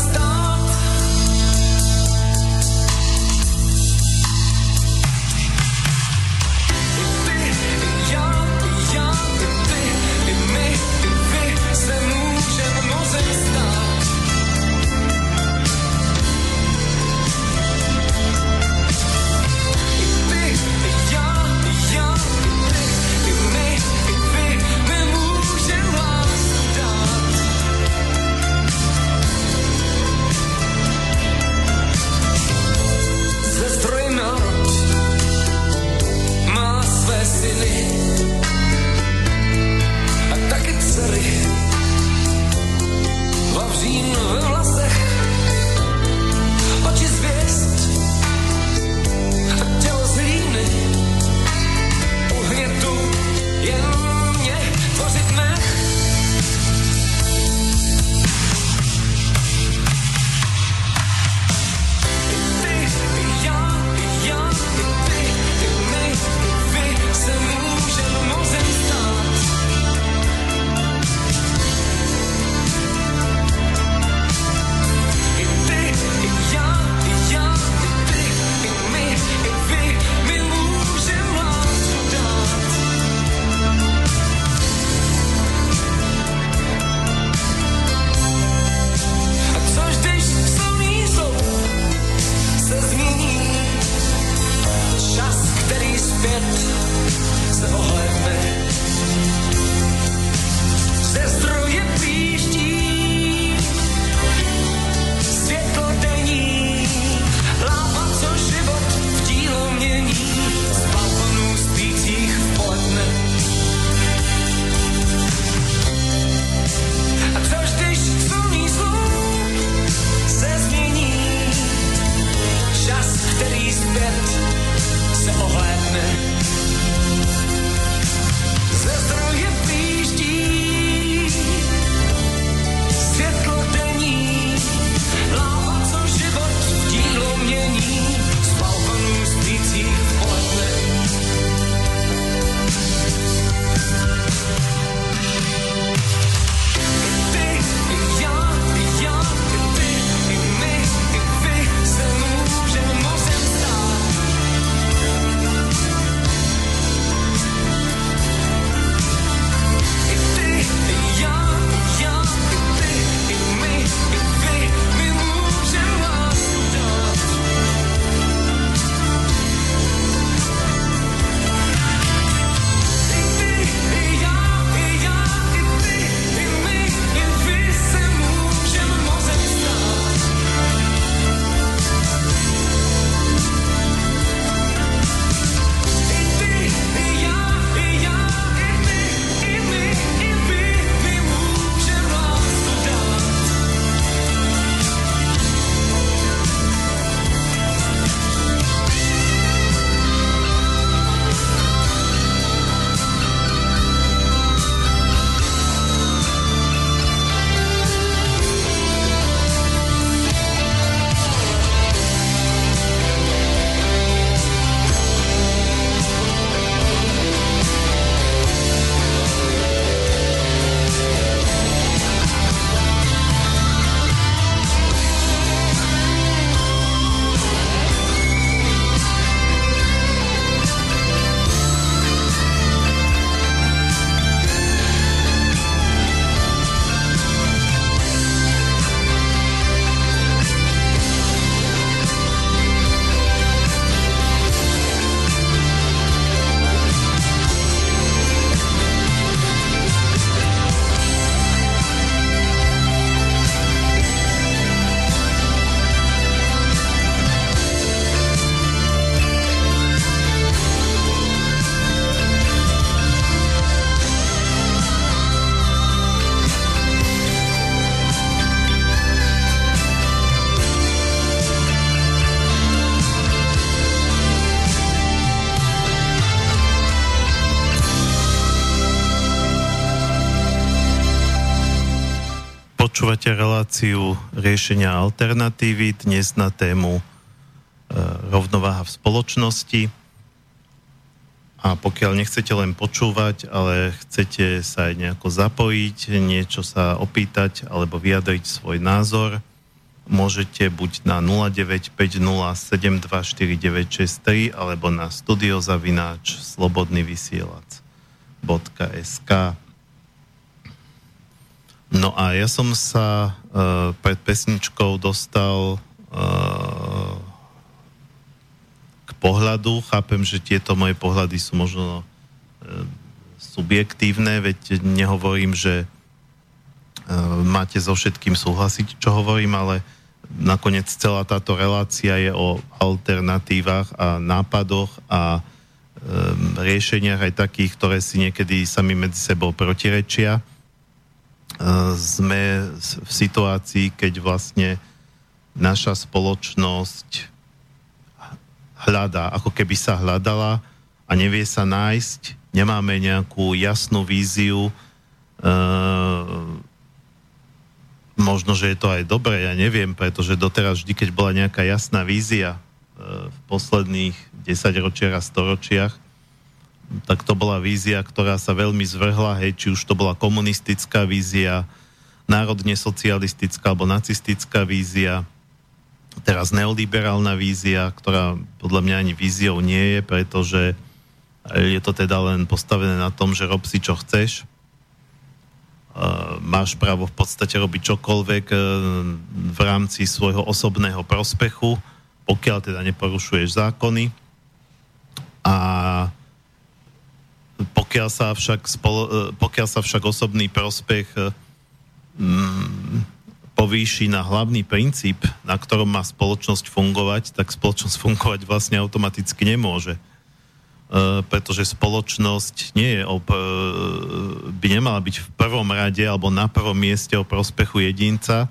[SPEAKER 1] Počúvate reláciu riešenia alternatívy dnes na tému e, rovnováha v spoločnosti. A pokiaľ nechcete len počúvať, ale chcete sa aj nejako zapojiť, niečo sa opýtať alebo vyjadriť svoj názor, môžete buď na 0950724963 alebo na studiozavináč slobodnyvysielac.sk No a ja som sa uh, pred pesničkou dostal uh, k pohľadu. Chápem, že tieto moje pohľady sú možno uh, subjektívne, veď nehovorím, že uh, máte so všetkým súhlasiť, čo hovorím, ale nakoniec celá táto relácia je o alternatívach a nápadoch a um, riešeniach aj takých, ktoré si niekedy sami medzi sebou protirečia sme v situácii, keď vlastne naša spoločnosť hľadá, ako keby sa hľadala a nevie sa nájsť, nemáme nejakú jasnú víziu, e, možno, že je to aj dobré, ja neviem, pretože doteraz vždy, keď bola nejaká jasná vízia e, v posledných desaťročiach a storočiach, tak to bola vízia, ktorá sa veľmi zvrhla, hej, či už to bola komunistická vízia, národne socialistická alebo nacistická vízia, teraz neoliberálna vízia, ktorá podľa mňa ani víziou nie je, pretože je to teda len postavené na tom, že rob si čo chceš. Máš právo v podstate robiť čokoľvek e, v rámci svojho osobného prospechu, pokiaľ teda neporušuješ zákony. A pokiaľ sa však, spolo, e, pokiaľ sa však osobný prospech e, mm, povýši na hlavný princíp, na ktorom má spoločnosť fungovať, tak spoločnosť fungovať vlastne automaticky nemôže. E, pretože spoločnosť nie je ob, e, by nemala byť v prvom rade alebo na prvom mieste o prospechu jedinca,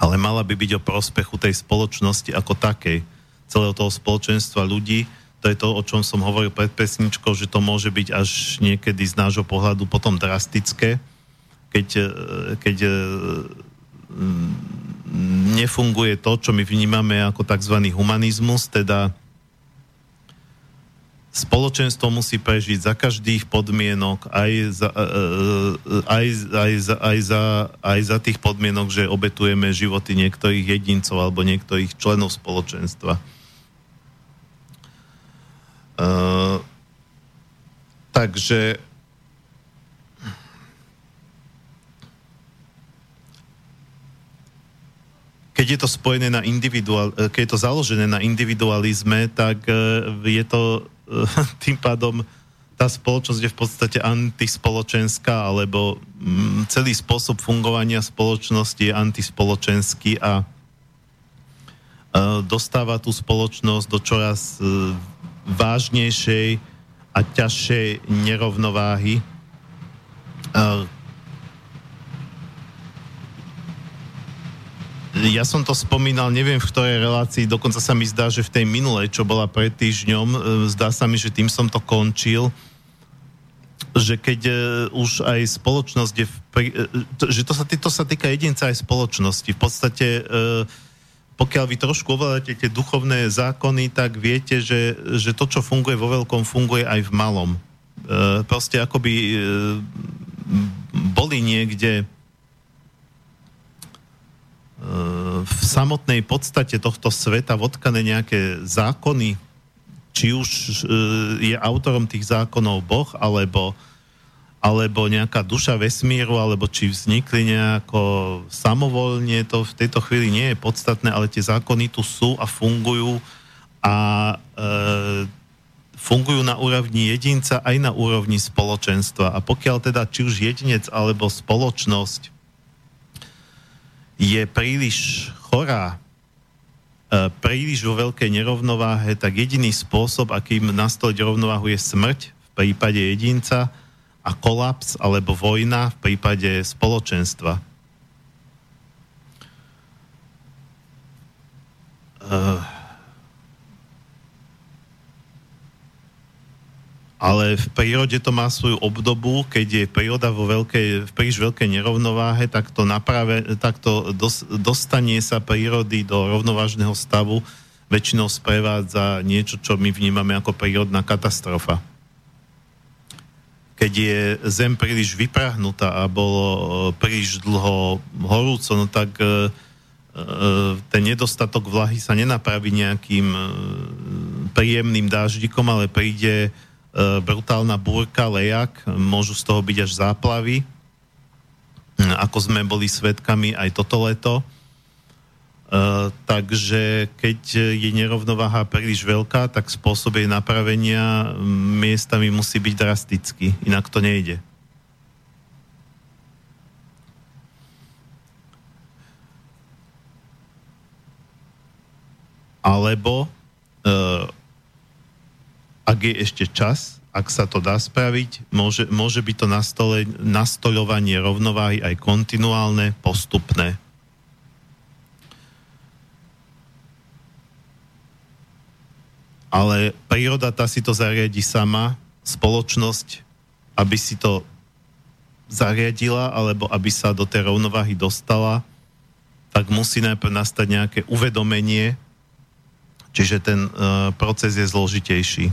[SPEAKER 1] ale mala by byť o prospechu tej spoločnosti ako takej. celého toho spoločenstva ľudí. To je to, o čom som hovoril pred pesničkou, že to môže byť až niekedy z nášho pohľadu potom drastické, keď, e, keď e, nefunguje to, čo my vnímame ako tzv. humanizmus, teda spoločenstvo musí prežiť za každých podmienok, aj za, e, aj, aj, aj, za, aj za tých podmienok, že obetujeme životy niektorých jedincov alebo niektorých členov spoločenstva. Takže keď je to spojené na individual, keď je to založené na individualizme, tak je to tým pádom tá spoločnosť je v podstate antispoločenská, alebo celý spôsob fungovania spoločnosti je antispoločenský a dostáva tú spoločnosť do čoraz vážnejšej a ťažšej nerovnováhy. Ja som to spomínal, neviem v ktorej relácii, dokonca sa mi zdá, že v tej minulej, čo bola pred týždňom, e, zdá sa mi, že tým som to končil, že keď uh, už aj spoločnosť je, v, uh, že to sa, to sa týka jedinca aj spoločnosti. V podstate uh, pokiaľ vy trošku ovládate tie duchovné zákony, tak viete, že, že to, čo funguje vo veľkom, funguje aj v malom. E, proste akoby e, boli niekde e, v samotnej podstate tohto sveta vodkané nejaké zákony, či už e, je autorom tých zákonov Boh, alebo alebo nejaká duša vesmíru, alebo či vznikli nejako samovolne, to v tejto chvíli nie je podstatné, ale tie zákony tu sú a fungujú a e, fungujú na úrovni jedinca aj na úrovni spoločenstva. A pokiaľ teda či už jedinec alebo spoločnosť je príliš chorá, e, príliš vo veľkej nerovnováhe, tak jediný spôsob, akým nastoliť rovnováhu je smrť v prípade jedinca, a kolaps alebo vojna v prípade spoločenstva. Uh, ale v prírode to má svoju obdobu, keď je príroda vo veľkej, v príliš veľkej nerovnováhe, tak to, naprave, tak to dos, dostanie sa prírody do rovnovážneho stavu väčšinou sprevádza niečo, čo my vnímame ako prírodná katastrofa keď je zem príliš vyprahnutá a bolo e, príliš dlho horúco, no tak e, e, ten nedostatok vlahy sa nenapraví nejakým príjemným dáždikom, ale príde brutálna búrka, lejak, môžu z toho byť až záplavy, ako sme boli svetkami aj toto leto. Uh, takže keď je nerovnováha príliš veľká, tak spôsob jej napravenia miestami musí byť drastický, inak to nejde. Alebo uh, ak je ešte čas, ak sa to dá spraviť, môže, môže byť to nastole, nastoľovanie rovnováhy aj kontinuálne, postupné. Ale príroda tá si to zariadi sama, spoločnosť, aby si to zariadila, alebo aby sa do tej rovnováhy dostala, tak musí najprv nastať nejaké uvedomenie, čiže ten uh, proces je zložitejší.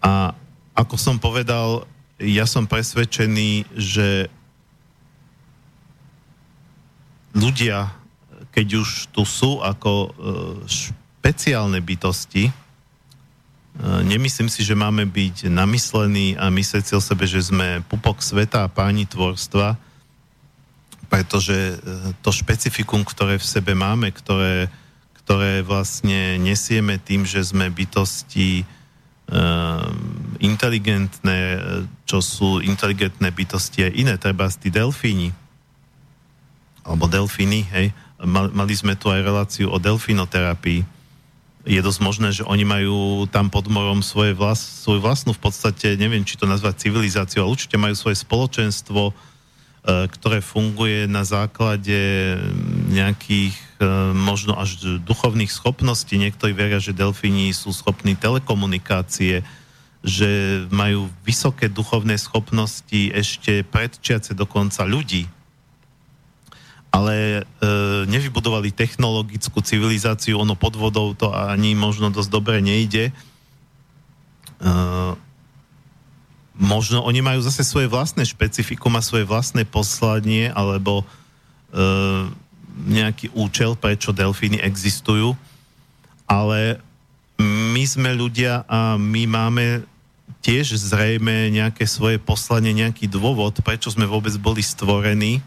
[SPEAKER 1] A ako som povedal, ja som presvedčený, že ľudia keď už tu sú ako e, špeciálne bytosti, e, nemyslím si, že máme byť namyslení a myslieť si o sebe, že sme pupok sveta a páni tvorstva, pretože e, to špecifikum, ktoré v sebe máme, ktoré, ktoré vlastne nesieme tým, že sme bytosti inteligentné, čo sú inteligentné bytosti aj iné, treba tí delfíni, alebo delfíny, hej, Mali sme tu aj reláciu o delfinoterapii. Je dosť možné, že oni majú tam pod morom svoje vlas, svoju vlastnú v podstate, neviem, či to nazvať civilizáciu, ale určite majú svoje spoločenstvo, e, ktoré funguje na základe nejakých možno až duchovných schopností. Niektorí veria, že delfíni sú schopní telekomunikácie, že majú vysoké duchovné schopnosti ešte predčiace dokonca ľudí. Ale e, nevybudovali technologickú civilizáciu, ono pod vodou to ani možno dosť dobre nejde. E, možno oni majú zase svoje vlastné špecifikum a svoje vlastné poslanie, alebo E, nejaký účel, prečo delfíny existujú, ale my sme ľudia a my máme tiež zrejme nejaké svoje poslanie, nejaký dôvod, prečo sme vôbec boli stvorení.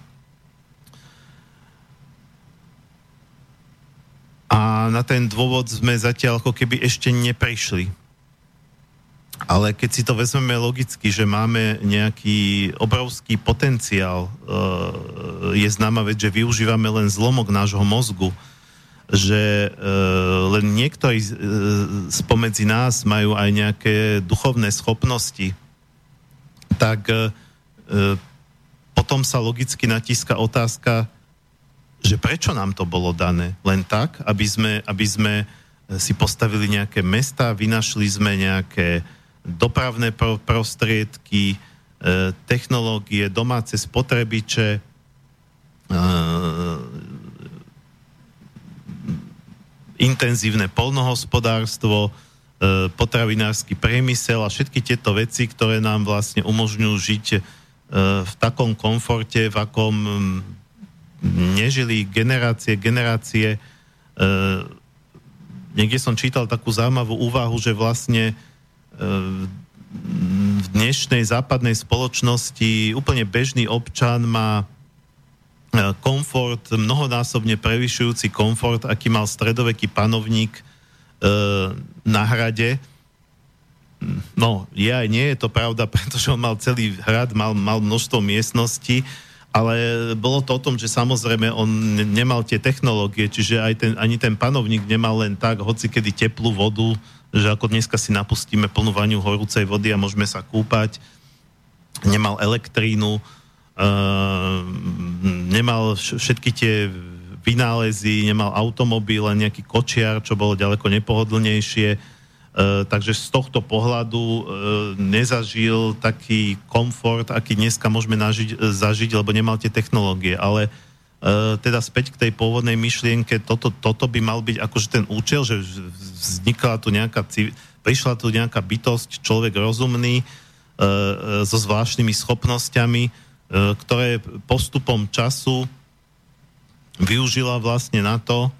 [SPEAKER 1] A na ten dôvod sme zatiaľ ako keby ešte neprišli. Ale keď si to vezmeme logicky, že máme nejaký obrovský potenciál, e, je známa vec, že využívame len zlomok nášho mozgu, že e, len niektorí e, spomedzi nás majú aj nejaké duchovné schopnosti, tak potom sa logicky natíska otázka, že prečo nám to bolo dané? Len tak, aby sme, aby sme si postavili nejaké mesta, vynašli sme nejaké dopravné prostriedky, e, technológie, domáce spotrebiče, e, intenzívne polnohospodárstvo, e, potravinársky priemysel a všetky tieto veci, ktoré nám vlastne umožňujú žiť v takom komforte, v akom nežili generácie, generácie. Niekde som čítal takú zaujímavú úvahu, že vlastne v dnešnej západnej spoločnosti úplne bežný občan má e, komfort, mnohonásobne prevyšujúci komfort, aký mal stredoveký panovník e, na hrade. No, je aj nie je to pravda, pretože on mal celý hrad, mal, mal množstvo miestností, ale bolo to o tom, že samozrejme on nemal tie technológie, čiže aj ten, ani ten panovník nemal len tak, hoci kedy teplú vodu, že ako dneska si napustíme plnú vaňu horúcej vody a môžeme sa kúpať. Nemal elektrínu, uh, nemal všetky tie vynálezy, nemal automobil, len nejaký kočiar, čo bolo ďaleko nepohodlnejšie. Uh, takže z tohto pohľadu uh, nezažil taký komfort, aký dneska môžeme nažiť, zažiť, lebo nemal tie technológie. Ale E, teda späť k tej pôvodnej myšlienke, toto, toto by mal byť akože ten účel, že vznikla tu nejaká, prišla tu nejaká bytosť, človek rozumný, e, e, so zvláštnymi schopnosťami, ktoré postupom času využila vlastne na to,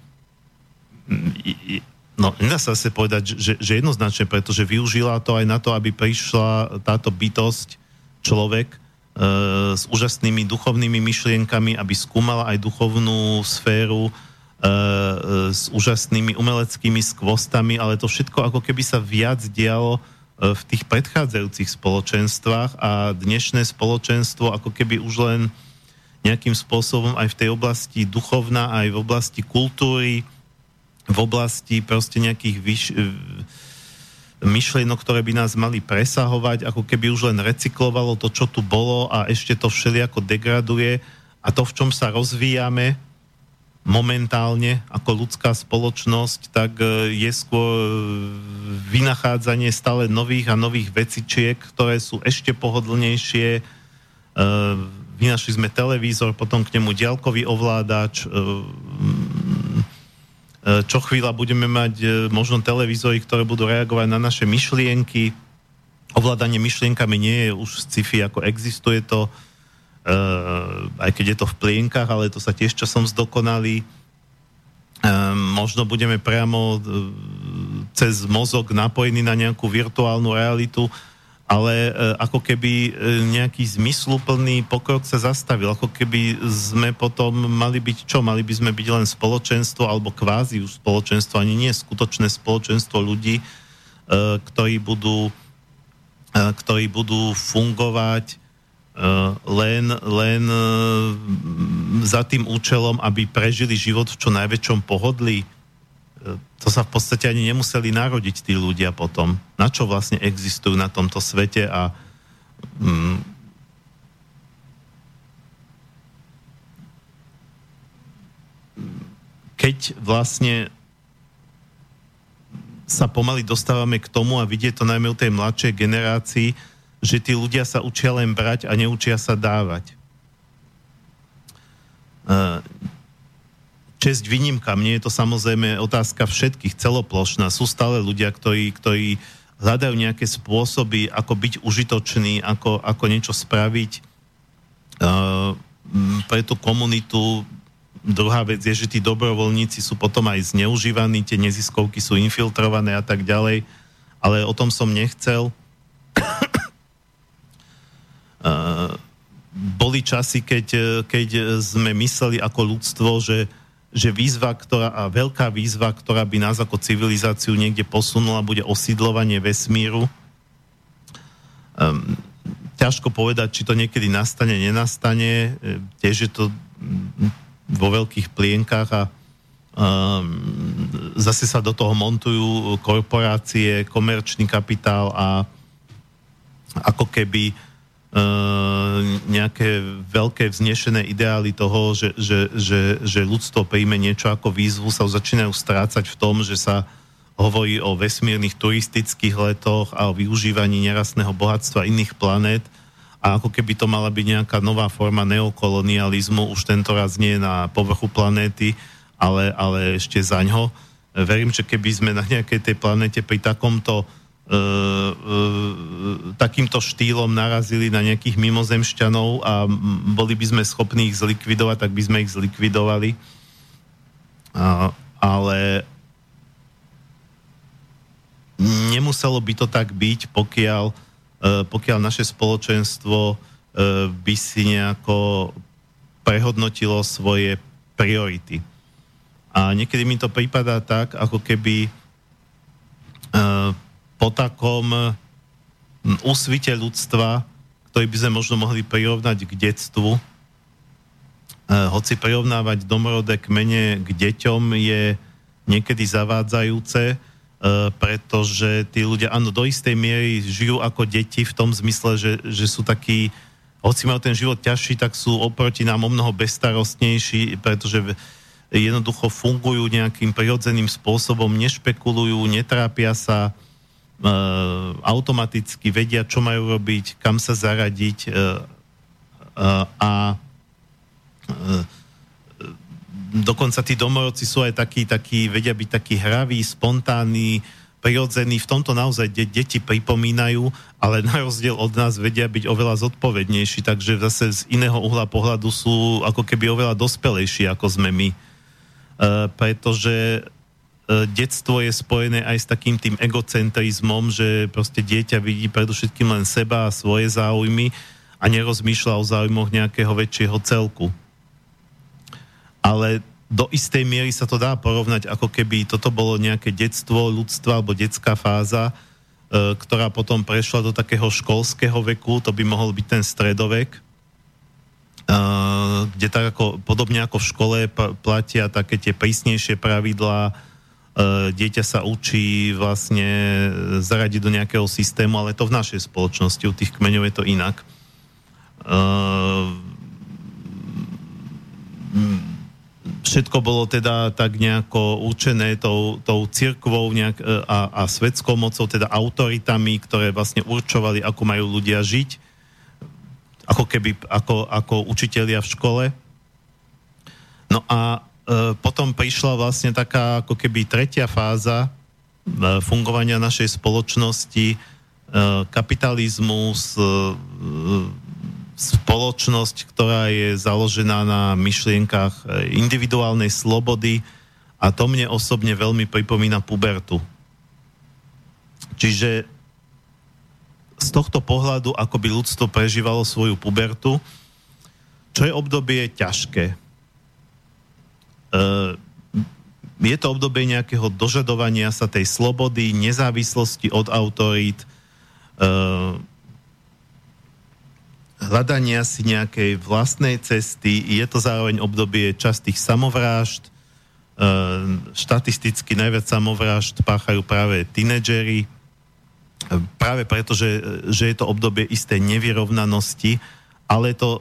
[SPEAKER 1] no nedá sa asi povedať, že, že jednoznačne, pretože využila to aj na to, aby prišla táto bytosť, človek, E, s úžasnými duchovnými myšlienkami, aby skúmala aj duchovnú sféru e, e, s úžasnými umeleckými skvostami, ale to všetko ako keby sa viac dialo v tých predchádzajúcich spoločenstvách a dnešné spoločenstvo ako keby už len nejakým spôsobom aj v tej oblasti duchovná, aj v oblasti kultúry, v oblasti proste nejakých vyš, myšlienok, ktoré by nás mali presahovať, ako keby už len recyklovalo to, čo tu bolo a ešte to všelijako degraduje a to, v čom sa rozvíjame momentálne ako ľudská spoločnosť, tak e, je skôr e, vynachádzanie stále nových a nových vecičiek, ktoré sú ešte pohodlnejšie. E, vynašli sme televízor, potom k nemu diaľkový ovládač, E, čo chvíľa budeme mať e, možno televízory, ktoré budú reagovať na naše myšlienky. Ovládanie myšlienkami nie je už sci-fi, ako existuje to, e, aj keď je to v plienkach, ale to sa tiež časom zdokonalí. Možno budeme priamo cez mozog napojení na nejakú virtuálnu realitu, ale e, ako keby e, nejaký zmysluplný pokrok sa zastavil, ako keby sme potom mali byť čo? Mali by sme byť len spoločenstvo alebo kvázi spoločenstvo, ani nie skutočné spoločenstvo ľudí, e, ktorí budú, ktorí budú fungovať len, len za tým účelom, aby prežili život v čo najväčšom pohodlí to sa v podstate ani nemuseli narodiť tí ľudia potom. Na čo vlastne existujú na tomto svete a mm, keď vlastne sa pomaly dostávame k tomu a vidieť to najmä u tej mladšej generácii, že tí ľudia sa učia len brať a neučia sa dávať. Česť výnimka, mne je to samozrejme otázka všetkých, celoplošná. Sú stále ľudia, ktorí, ktorí hľadajú nejaké spôsoby, ako byť užitočný, ako, ako niečo spraviť uh, pre tú komunitu, Druhá vec je, že tí dobrovoľníci sú potom aj zneužívaní, tie neziskovky sú infiltrované a tak ďalej, ale o tom som nechcel. uh, boli časy, keď, keď sme mysleli ako ľudstvo, že, že výzva, ktorá, a veľká výzva, ktorá by nás ako civilizáciu niekde posunula, bude osídlovanie vesmíru. Um, ťažko povedať, či to niekedy nastane, nenastane. Tiež je to vo veľkých plienkach a um, zase sa do toho montujú korporácie, komerčný kapitál a ako keby uh, nejaké veľké vznešené ideály toho, že, že, že, že ľudstvo príjme niečo ako výzvu, sa začínajú strácať v tom, že sa hovorí o vesmírnych turistických letoch a o využívaní nerastného bohatstva iných planét a ako keby to mala byť nejaká nová forma neokolonializmu, už tento raz nie na povrchu planéty, ale, ale ešte za ňo. Verím, že keby sme na nejakej tej planete pri takomto e, takýmto štýlom narazili na nejakých mimozemšťanov a boli by sme schopní ich zlikvidovať, tak by sme ich zlikvidovali. A, ale nemuselo by to tak byť, pokiaľ E, pokiaľ naše spoločenstvo e, by si nejako prehodnotilo svoje priority. A niekedy mi to prípada tak, ako keby e, po takom úsvite ľudstva, ktorý by sme možno mohli prirovnať k detstvu, hoci prirovnávať domorodé kmene k deťom je niekedy zavádzajúce, E, pretože tí ľudia, áno, do istej miery žijú ako deti v tom zmysle, že, že sú takí, hoci majú ten život ťažší, tak sú oproti nám o mnoho bestarostnejší, pretože jednoducho fungujú nejakým prirodzeným spôsobom, nešpekulujú, netrápia sa, e, automaticky vedia, čo majú robiť, kam sa zaradiť e, e, a dokonca tí domorodci sú aj takí, takí, vedia byť takí hraví, spontánni, prirodzení, v tomto naozaj de- deti pripomínajú, ale na rozdiel od nás vedia byť oveľa zodpovednejší, takže zase z iného uhla pohľadu sú ako keby oveľa dospelejší, ako sme my. E, pretože detstvo je spojené aj s takým tým egocentrizmom, že proste dieťa vidí predovšetkým len seba a svoje záujmy a nerozmýšľa o záujmoch nejakého väčšieho celku. Ale do istej miery sa to dá porovnať, ako keby toto bolo nejaké detstvo ľudstva alebo detská fáza, e, ktorá potom prešla do takého školského veku, to by mohol byť ten stredovek, e, kde tak ako, podobne ako v škole platia také tie prísnejšie pravidlá, e, dieťa sa učí vlastne zaradiť do nejakého systému, ale to v našej spoločnosti, u tých kmeňov je to inak všetko bolo teda tak nejako určené tou, tou cirkvou nejak, e, a, a svetskou mocou, teda autoritami, ktoré vlastne určovali, ako majú ľudia žiť, ako keby ako, ako učitelia v škole. No a e, potom prišla vlastne taká ako keby tretia fáza e, fungovania našej spoločnosti, e, kapitalizmus, e, spoločnosť, ktorá je založená na myšlienkach individuálnej slobody a to mne osobne veľmi pripomína pubertu. Čiže z tohto pohľadu, ako by ľudstvo prežívalo svoju pubertu, čo je obdobie ťažké. Eh, je to obdobie nejakého dožadovania sa tej slobody, nezávislosti od autorít, eh, hľadania si nejakej vlastnej cesty. Je to zároveň obdobie častých samovrážd. E, štatisticky najviac samovrážd páchajú práve tínedžery, e, práve preto, že, že je to obdobie istej nevyrovnanosti, ale to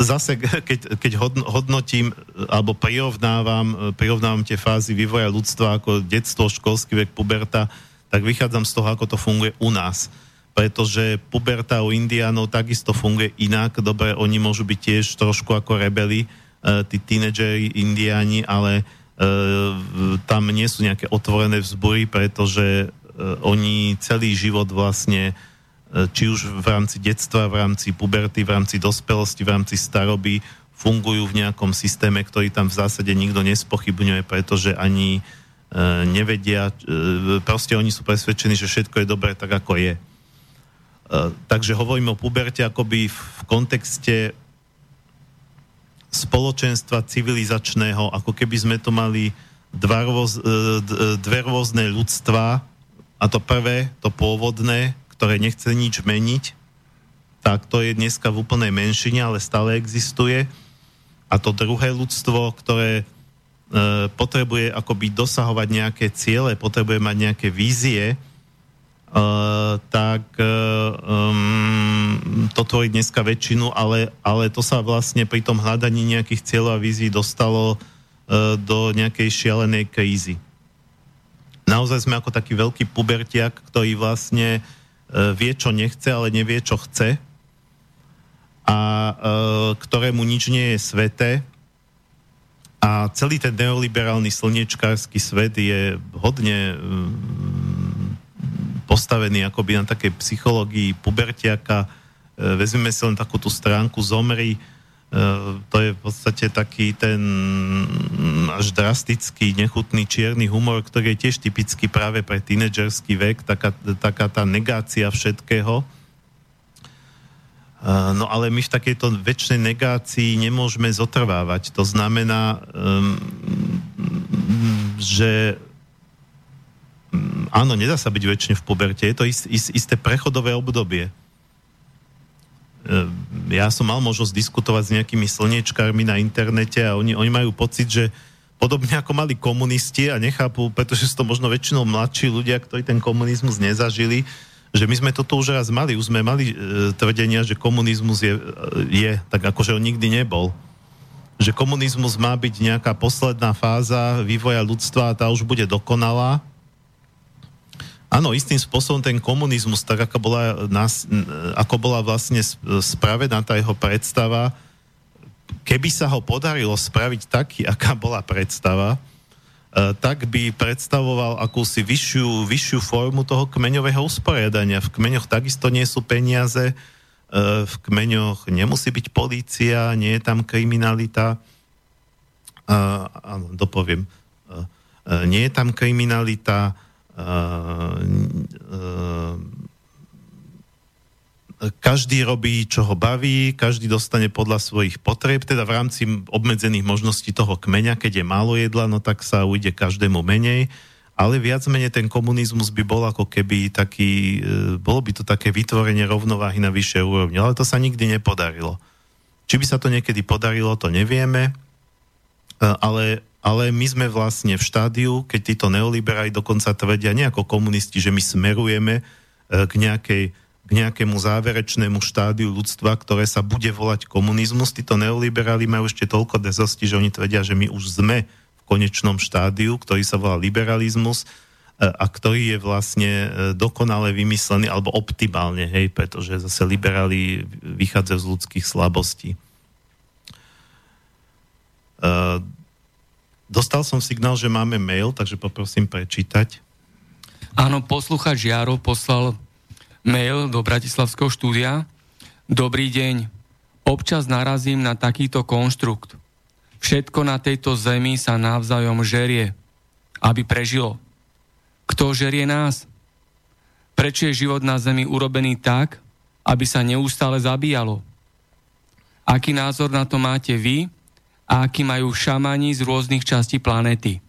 [SPEAKER 1] zase, keď, keď hodnotím alebo prirovnávam, prirovnávam tie fázy vývoja ľudstva ako detstvo, školský vek, puberta, tak vychádzam z toho, ako to funguje u nás. Pretože puberta u indiánov takisto funguje inak. Dobre, oni môžu byť tiež trošku ako rebeli, tí tínedžeri indiáni, ale tam nie sú nejaké otvorené vzbory, pretože oni celý život vlastne či už v rámci detstva, v rámci puberty, v rámci dospelosti, v rámci staroby fungujú v nejakom systéme, ktorý tam v zásade nikto nespochybňuje, pretože ani e, nevedia, e, proste oni sú presvedčení, že všetko je dobré tak, ako je. E, takže hovorím o puberte akoby v kontexte spoločenstva civilizačného, ako keby sme to mali dva rôz, dve rôzne ľudstva, a to prvé, to pôvodné, ktoré nechce nič meniť, tak to je dneska v úplnej menšine, ale stále existuje. A to druhé ľudstvo, ktoré e, potrebuje akoby dosahovať nejaké ciele, potrebuje mať nejaké vízie, e, tak e, um, to tvorí dneska väčšinu, ale, ale to sa vlastne pri tom hľadaní nejakých cieľov a vízií dostalo e, do nejakej šialenej krízy. Naozaj sme ako taký veľký pubertiak, ktorý vlastne vie, čo nechce, ale nevie, čo chce a e, ktorému nič nie je sveté. A celý ten neoliberálny slniečkársky svet je hodne mm, postavený akoby na takej psychológii pubertiaka. E, vezmeme si len takú tú stránku Zomri, to je v podstate taký ten až drastický, nechutný čierny humor, ktorý je tiež typický práve pre tínedžerský vek, taká, taká tá negácia všetkého. Eh, no ale my v takejto väčšnej negácii nemôžeme zotrvávať. To znamená, ehm, že mm, áno, nedá sa byť väčšine v puberte. Je to ist, ist, isté prechodové obdobie ja som mal možnosť diskutovať s nejakými slniečkármi na internete a oni, oni majú pocit, že podobne ako mali komunisti a nechápu, pretože sú to možno väčšinou mladší ľudia, ktorí ten komunizmus nezažili, že my sme toto už raz mali, už sme mali e, tvrdenia, že komunizmus je, je tak akože on nikdy nebol. Že komunizmus má byť nejaká posledná fáza vývoja ľudstva a tá už bude dokonalá Áno, istým spôsobom ten komunizmus, tak ako bola, nás, ako bola vlastne spravená tá jeho predstava, keby sa ho podarilo spraviť taký, aká bola predstava, e, tak by predstavoval akúsi vyššiu, vyššiu formu toho kmeňového usporiadania. V kmeňoch takisto nie sú peniaze, e, v kmeňoch nemusí byť polícia, nie je tam kriminalita. Áno, dopoviem. E, nie je tam kriminalita, každý robí, čo ho baví, každý dostane podľa svojich potrieb, teda v rámci obmedzených možností toho kmeňa, keď je málo jedla, no tak sa ujde každému menej, ale viac menej ten komunizmus by bol ako keby taký, e, bolo by to také vytvorenie rovnováhy na vyššej úrovni, ale to sa nikdy nepodarilo. Či by sa to niekedy podarilo, to nevieme, ale ale my sme vlastne v štádiu, keď títo neoliberáli dokonca tvrdia ako komunisti, že my smerujeme e, k, nejakej, k nejakému záverečnému štádiu ľudstva, ktoré sa bude volať komunizmus. Títo neoliberáli majú ešte toľko dezosti, že oni tvrdia, že my už sme v konečnom štádiu, ktorý sa volá liberalizmus e, a ktorý je vlastne e, dokonale vymyslený, alebo optimálne, hej, pretože zase liberáli vychádzajú z ľudských slabostí. Dostal som signál, že máme mail, takže poprosím prečítať.
[SPEAKER 2] Áno, posluchač Jaro poslal mail do Bratislavského štúdia. Dobrý deň. Občas narazím na takýto konštrukt. Všetko na tejto zemi sa navzájom žerie, aby prežilo. Kto žerie nás? Prečo je život na zemi urobený tak, aby sa neustále zabíjalo? Aký názor na to máte vy a aký majú šamani z rôznych častí planéty.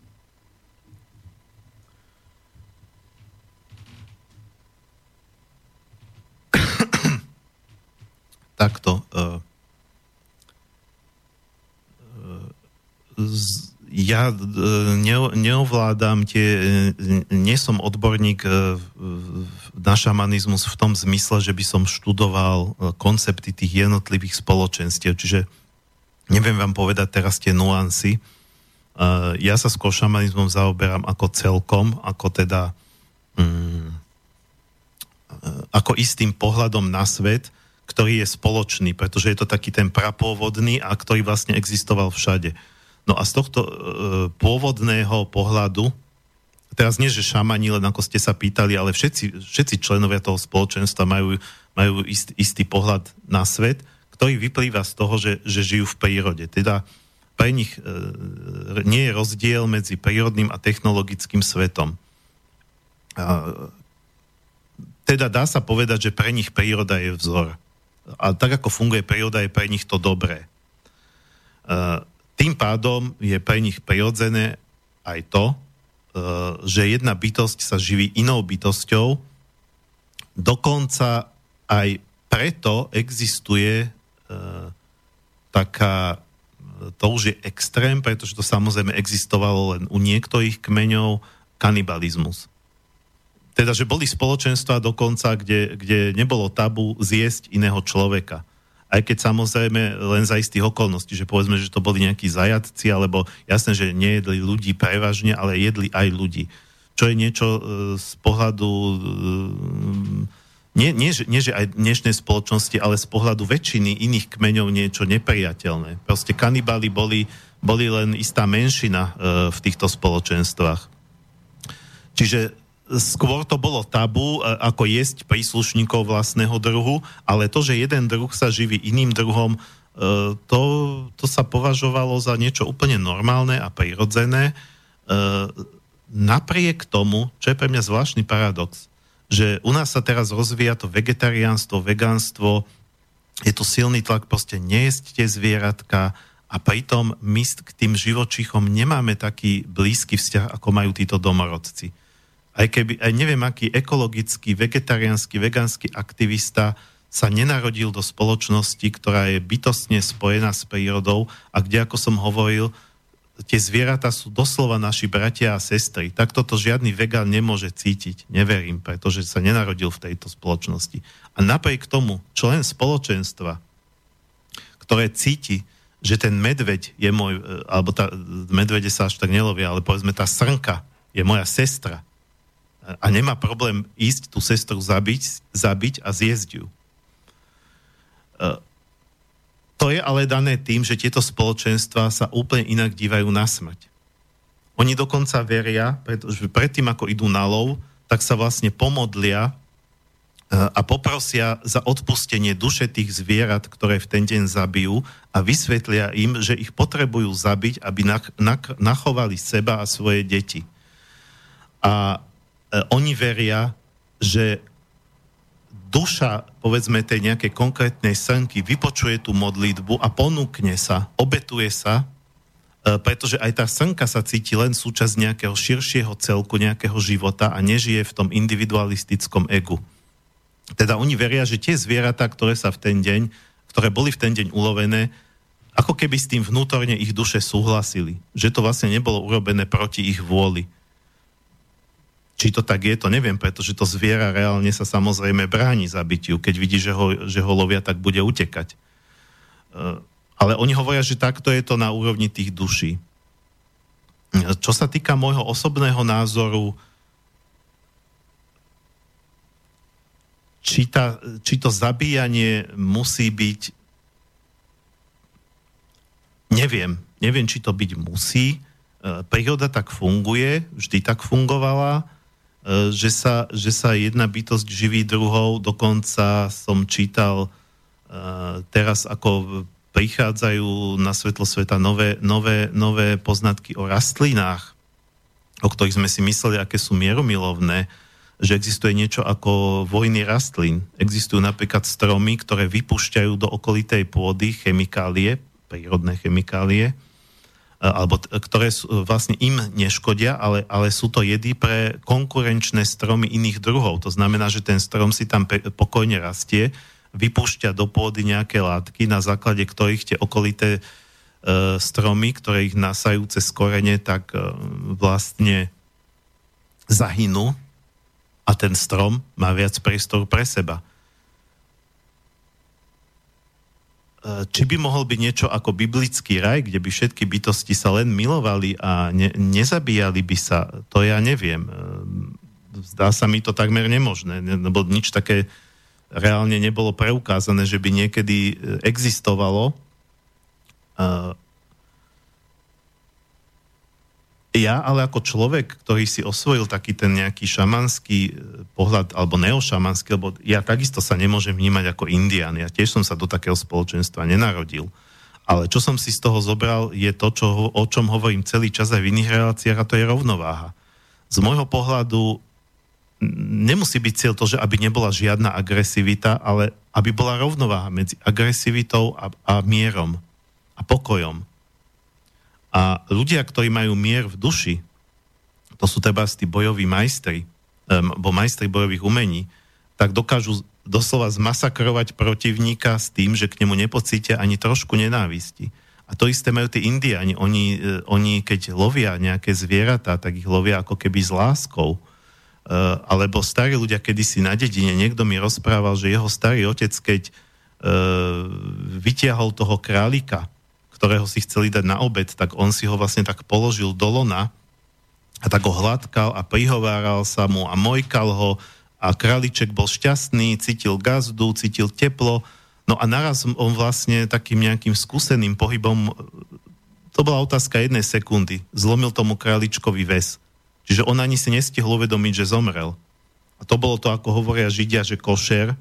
[SPEAKER 1] Takto. Uh, uh, ja ne, neovládam tie, nie som odborník na šamanizmus v tom zmysle, že by som študoval koncepty tých jednotlivých spoločenstiev. Čiže Neviem vám povedať teraz tie nuancy. Uh, ja sa skôr šamanizmom zaoberám ako celkom, ako teda um, ako istým pohľadom na svet, ktorý je spoločný, pretože je to taký ten prapôvodný a ktorý vlastne existoval všade. No a z tohto uh, pôvodného pohľadu, teraz nie, že šamani, len ako ste sa pýtali, ale všetci, všetci členovia toho spoločenstva majú, majú ist, istý pohľad na svet, ktorý vyplýva z toho, že, že žijú v prírode. Teda pre nich e, nie je rozdiel medzi prírodným a technologickým svetom. A, teda dá sa povedať, že pre nich príroda je vzor. A tak ako funguje príroda, je pre nich to dobré. E, tým pádom je pre nich prirodzené aj to, e, že jedna bytosť sa živí inou bytosťou, dokonca aj preto existuje taká, to už je extrém, pretože to samozrejme existovalo len u niektorých kmeňov, kanibalizmus. Teda, že boli spoločenstva dokonca, kde, kde nebolo tabu zjesť iného človeka. Aj keď samozrejme len za istých okolností, že povedzme, že to boli nejakí zajatci, alebo jasné, že nejedli ľudí prevažne, ale jedli aj ľudí. Čo je niečo e, z pohľadu e, nie, nie, nie, že aj dnešnej spoločnosti, ale z pohľadu väčšiny iných kmeňov niečo nepriateľné. Proste kanibáli boli, boli len istá menšina e, v týchto spoločenstvách. Čiže skôr to bolo tabu, e, ako jesť príslušníkov vlastného druhu, ale to, že jeden druh sa živí iným druhom, e, to, to sa považovalo za niečo úplne normálne a prirodzené. E, napriek tomu, čo je pre mňa zvláštny paradox, že u nás sa teraz rozvíja to vegetariánstvo, vegánstvo, je tu silný tlak proste nejesť zvieratka a pritom my k tým živočíchom nemáme taký blízky vzťah, ako majú títo domorodci. Aj keby, aj neviem, aký ekologický, vegetariánsky, vegánsky aktivista sa nenarodil do spoločnosti, ktorá je bytostne spojená s prírodou a kde, ako som hovoril, tie zvieratá sú doslova naši bratia a sestry. Tak toto žiadny vegán nemôže cítiť. Neverím, pretože sa nenarodil v tejto spoločnosti. A napriek tomu člen spoločenstva, ktoré cíti, že ten medveď je môj, e, alebo tá medvede sa až tak nelovia, ale povedzme tá srnka je moja sestra a nemá problém ísť tú sestru zabiť, zabiť a zjesť ju e, to je ale dané tým, že tieto spoločenstva sa úplne inak dívajú na smrť. Oni dokonca veria, pretože predtým, ako idú na lov, tak sa vlastne pomodlia e, a poprosia za odpustenie duše tých zvierat, ktoré v ten deň zabijú a vysvetlia im, že ich potrebujú zabiť, aby nachovali seba a svoje deti. A e, oni veria, že duša, povedzme, tej nejakej konkrétnej srnky vypočuje tú modlitbu a ponúkne sa, obetuje sa, e, pretože aj tá srnka sa cíti len súčasť nejakého širšieho celku, nejakého života a nežije v tom individualistickom egu. Teda oni veria, že tie zvieratá, ktoré sa v ten deň, ktoré boli v ten deň ulovené, ako keby s tým vnútorne ich duše súhlasili. Že to vlastne nebolo urobené proti ich vôli. Či to tak je, to neviem, pretože to zviera reálne sa samozrejme bráni zabitiu. Keď vidí, že ho, že ho lovia, tak bude utekať. E, ale oni hovoria, že takto je to na úrovni tých duší. Čo sa týka môjho osobného názoru, či, tá, či to zabíjanie musí byť neviem, neviem, či to byť musí. E, príroda tak funguje, vždy tak fungovala E, že sa, že sa jedna bytosť živí druhou. Dokonca som čítal uh, teraz, ako prichádzajú na svetlo sveta nové, nové, nové poznatky o rastlinách, o ktorých sme si mysleli, aké sú mieromilovné, že existuje niečo ako vojny rastlín. Existujú napríklad stromy, ktoré vypúšťajú do okolitej pôdy chemikálie, prírodné chemikálie, E, alebo t- ktoré sú, e, vlastne im neškodia, ale, ale sú to jedy pre konkurenčné stromy iných druhov. To znamená, že ten strom si tam pe- pokojne rastie, vypúšťa do pôdy nejaké látky, na základe ktorých tie okolité e, stromy, ktoré ich nasajú cez korene, tak e, vlastne zahynú a ten strom má viac priestoru pre seba. Či by mohol byť niečo ako biblický raj, kde by všetky bytosti sa len milovali a ne, nezabíjali by sa, to ja neviem. Zdá sa mi to takmer nemožné, lebo nič také reálne nebolo preukázané, že by niekedy existovalo. Ja ale ako človek, ktorý si osvojil taký ten nejaký šamanský e, pohľad, alebo neošamanský, lebo ja takisto sa nemôžem vnímať ako indian, ja tiež som sa do takého spoločenstva nenarodil. Ale čo som si z toho zobral, je to, čo, o čom hovorím celý čas aj v iných reláciách, a to je rovnováha. Z môjho pohľadu nemusí byť cieľ to, že aby nebola žiadna agresivita, ale aby bola rovnováha medzi agresivitou a, a mierom a pokojom. A ľudia, ktorí majú mier v duši, to sú treba tí bojoví majstri, bo majstri bojových umení, tak dokážu doslova zmasakrovať protivníka s tým, že k nemu nepocítia ani trošku nenávisti. A to isté majú tí indiani. Oni, e, oni keď lovia nejaké zvieratá, tak ich lovia ako keby s láskou. E, alebo starí ľudia kedysi na dedine, niekto mi rozprával, že jeho starý otec, keď e, vytiahol toho králika, ktorého si chceli dať na obed, tak on si ho vlastne tak položil do lona a tak ho hladkal a prihováral sa mu a mojkal ho a králiček bol šťastný, cítil gazdu, cítil teplo, no a naraz on vlastne takým nejakým skúseným pohybom, to bola otázka jednej sekundy, zlomil tomu králičkový väz. Čiže on ani si nestihol uvedomiť, že zomrel. A to bolo to, ako hovoria Židia, že košer,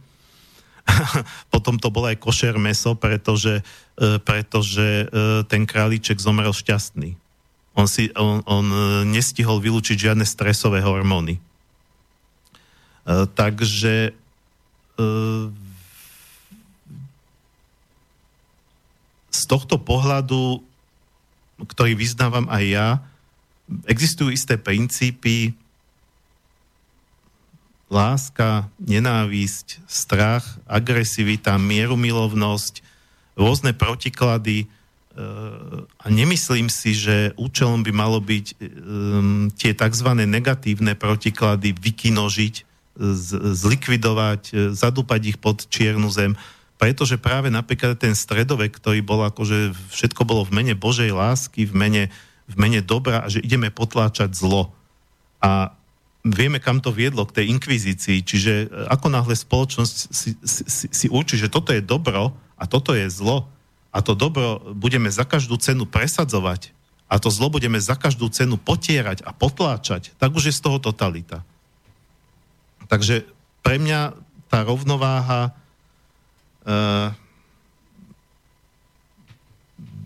[SPEAKER 1] Potom to bolo aj košer meso, pretože, e, pretože e, ten králiček zomrel šťastný. On, si, on, on e, nestihol vylúčiť žiadne stresové hormóny. Takže z tohto pohľadu, ktorý vyznávam aj ja, existujú isté princípy, láska, nenávisť, strach, agresivita, mierumilovnosť, rôzne protiklady e, a nemyslím si, že účelom by malo byť um, tie tzv. negatívne protiklady vykinožiť, zlikvidovať, e, zadúpať ich pod čiernu zem, pretože práve napríklad ten stredovek, ktorý bol akože všetko bolo v mene Božej lásky, v mene, v mene dobra a že ideme potláčať zlo. A vieme, kam to viedlo k tej inkvizícii. Čiže e, ako náhle spoločnosť si, si, si určí, že toto je dobro a toto je zlo a to dobro budeme za každú cenu presadzovať a to zlo budeme za každú cenu potierať a potláčať, tak už je z toho totalita. Takže pre mňa tá rovnováha uh,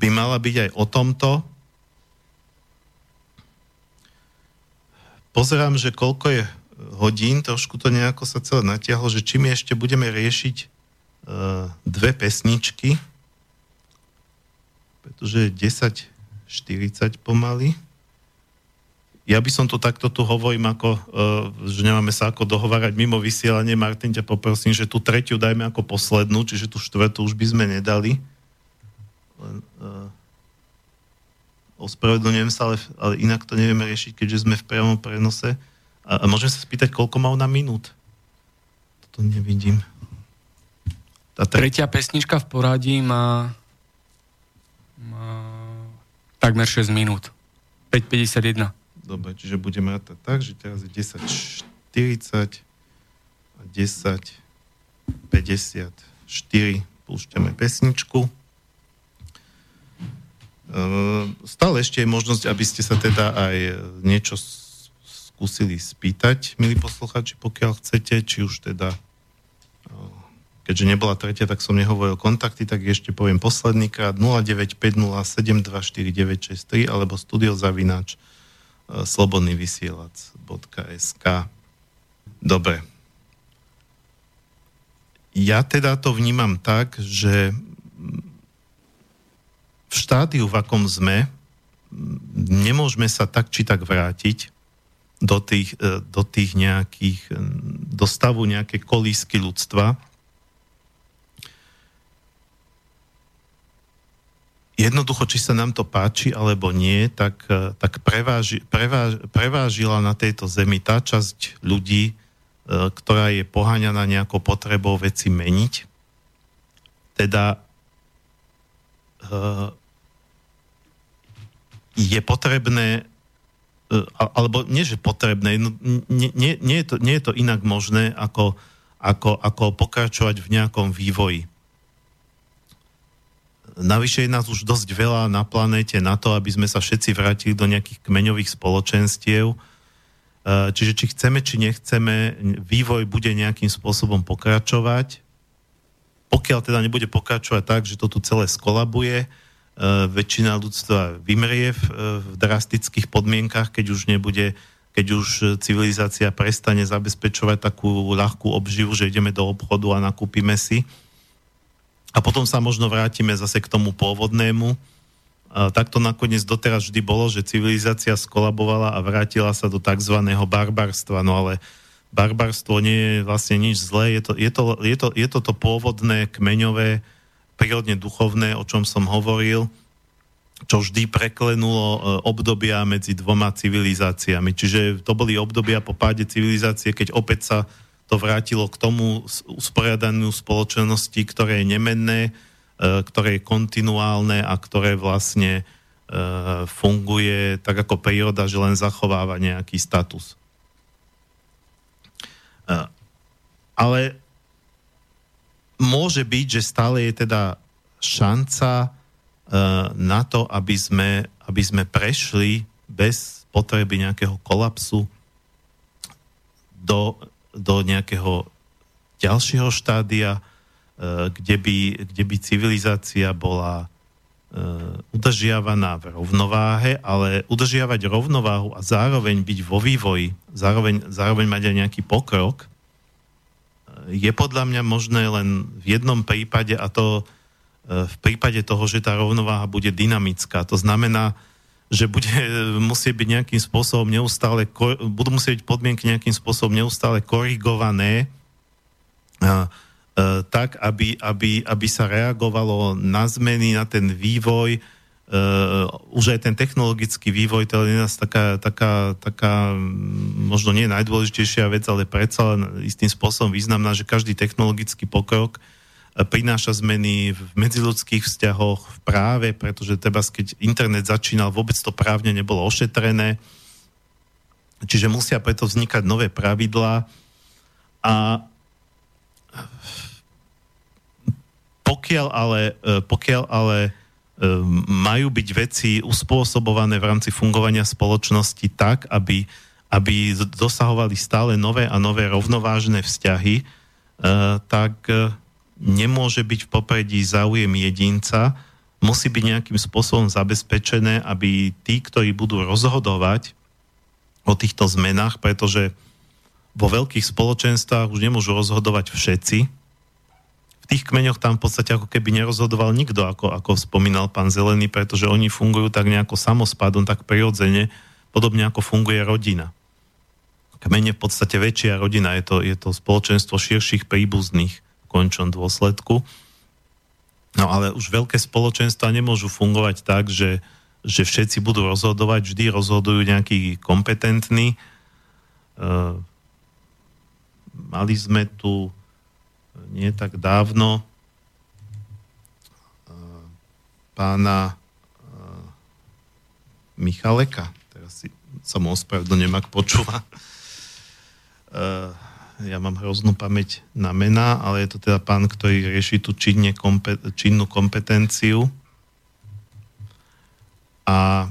[SPEAKER 1] by mala byť aj o tomto, pozerám, že koľko je hodín, trošku to nejako sa celé natiahlo, že či my ešte budeme riešiť uh, dve pesničky, pretože je 10.40 pomaly. Ja by som to takto tu hovorím, ako, uh, že nemáme sa ako dohovárať mimo vysielanie. Martin, ťa poprosím, že tú tretiu dajme ako poslednú, čiže tú štvrtú už by sme nedali. Len, uh, ospravedlňujem sa, ale, ale inak to nevieme riešiť, keďže sme v priamom prenose. A, a môžem sa spýtať, koľko má ona minút? Toto nevidím.
[SPEAKER 2] Tá tre... Tretia pesnička v poradí má, má takmer 6 minút. 5.51.
[SPEAKER 1] Dobre, čiže budeme rátať tak, že teraz je 10.40 a 10.54. Púšťame pesničku. Ehm, stále ešte je možnosť, aby ste sa teda aj niečo skúsili spýtať, milí posluchači, pokiaľ chcete, či už teda ehm, keďže nebola tretia, tak som nehovoril kontakty, tak ešte poviem posledný krát 0950724963 alebo studiozavináč ehm, slobodnyvysielac.sk Dobre. Ja teda to vnímam tak, že štádiu, v akom sme, nemôžeme sa tak či tak vrátiť do tých, e, do tých nejakých, e, do stavu nejaké kolísky ľudstva. Jednoducho, či sa nám to páči alebo nie, tak, e, tak preváži, preváž, prevážila na tejto zemi tá časť ľudí, ktorá je poháňaná nejakou potrebou veci meniť. Teda je potrebné alebo nie, že potrebné, no, nie, nie, nie, je to, nie je to inak možné, ako, ako, ako pokračovať v nejakom vývoji. Navyše je nás už dosť veľa na planéte na to, aby sme sa všetci vrátili do nejakých kmeňových spoločenstiev. Čiže či chceme, či nechceme, vývoj bude nejakým spôsobom pokračovať. Pokiaľ teda nebude pokračovať tak, že to tu celé skolabuje, E, väčšina ľudstva vymrie v, v drastických podmienkach, keď už nebude, keď už civilizácia prestane zabezpečovať takú ľahkú obživu, že ideme do obchodu a nakúpime si. A potom sa možno vrátime zase k tomu pôvodnému. A tak to nakoniec doteraz vždy bolo, že civilizácia skolabovala a vrátila sa do tzv. barbarstva. No ale barbarstvo nie je vlastne nič zlé, je to, je to, je to, je to, to pôvodné kmeňové prírodne duchovné, o čom som hovoril, čo vždy preklenulo e, obdobia medzi dvoma civilizáciami. Čiže to boli obdobia po páde civilizácie, keď opäť sa to vrátilo k tomu usporiadaniu spoločnosti, ktoré je nemenné, e, ktoré je kontinuálne a ktoré vlastne e, funguje tak ako príroda, že len zachováva nejaký status. Ale môže byť, že stále je teda šanca uh, na to, aby sme, aby sme prešli bez potreby nejakého kolapsu do, do nejakého ďalšieho štádia, uh, kde, by, kde by civilizácia bola uh, udržiavaná v rovnováhe, ale udržiavať rovnováhu a zároveň byť vo vývoji, zároveň, zároveň mať aj nejaký pokrok, je podľa mňa možné len v jednom prípade a to e, v prípade toho, že tá rovnováha bude dynamická. To znamená, že bude musieť byť nejakým spôsobom neustále, budú musieť byť podmienky nejakým spôsobom neustále korigované a, a, e, tak, aby, aby, aby sa reagovalo na zmeny, na ten vývoj, Uh, už aj ten technologický vývoj, to je nás taká, taká, taká možno nie najdôležitejšia vec, ale predsa len istým spôsobom významná, že každý technologický pokrok uh, prináša zmeny v medziludských vzťahoch v práve, pretože teda keď internet začínal, vôbec to právne nebolo ošetrené, čiže musia preto vznikať nové pravidlá a pokiaľ ale, uh, pokiaľ ale majú byť veci uspôsobované v rámci fungovania spoločnosti tak, aby, aby dosahovali stále nové a nové rovnovážne vzťahy, ehm, tak e, nemôže byť v popredí záujem jedinca, musí byť nejakým spôsobom zabezpečené, aby tí, ktorí budú rozhodovať o týchto zmenách, pretože vo veľkých spoločenstvách už nemôžu rozhodovať všetci, tých kmeňoch tam v podstate ako keby nerozhodoval nikto, ako, ako spomínal pán Zelený, pretože oni fungujú tak nejako samospadom, tak prirodzene, podobne ako funguje rodina. Kmene v podstate väčšia rodina, je to, je to spoločenstvo širších príbuzných v končnom dôsledku. No ale už veľké spoločenstva nemôžu fungovať tak, že, že všetci budú rozhodovať, vždy rozhodujú nejakí kompetentní. Uh, mali sme tu nie tak dávno eh, pána eh, Michaleka, teraz si sa mu ospravedlňujem, ak počúva. Eh, ja mám hroznú pamäť na mená, ale je to teda pán, ktorý rieši tú činne činnú kompetenciu. A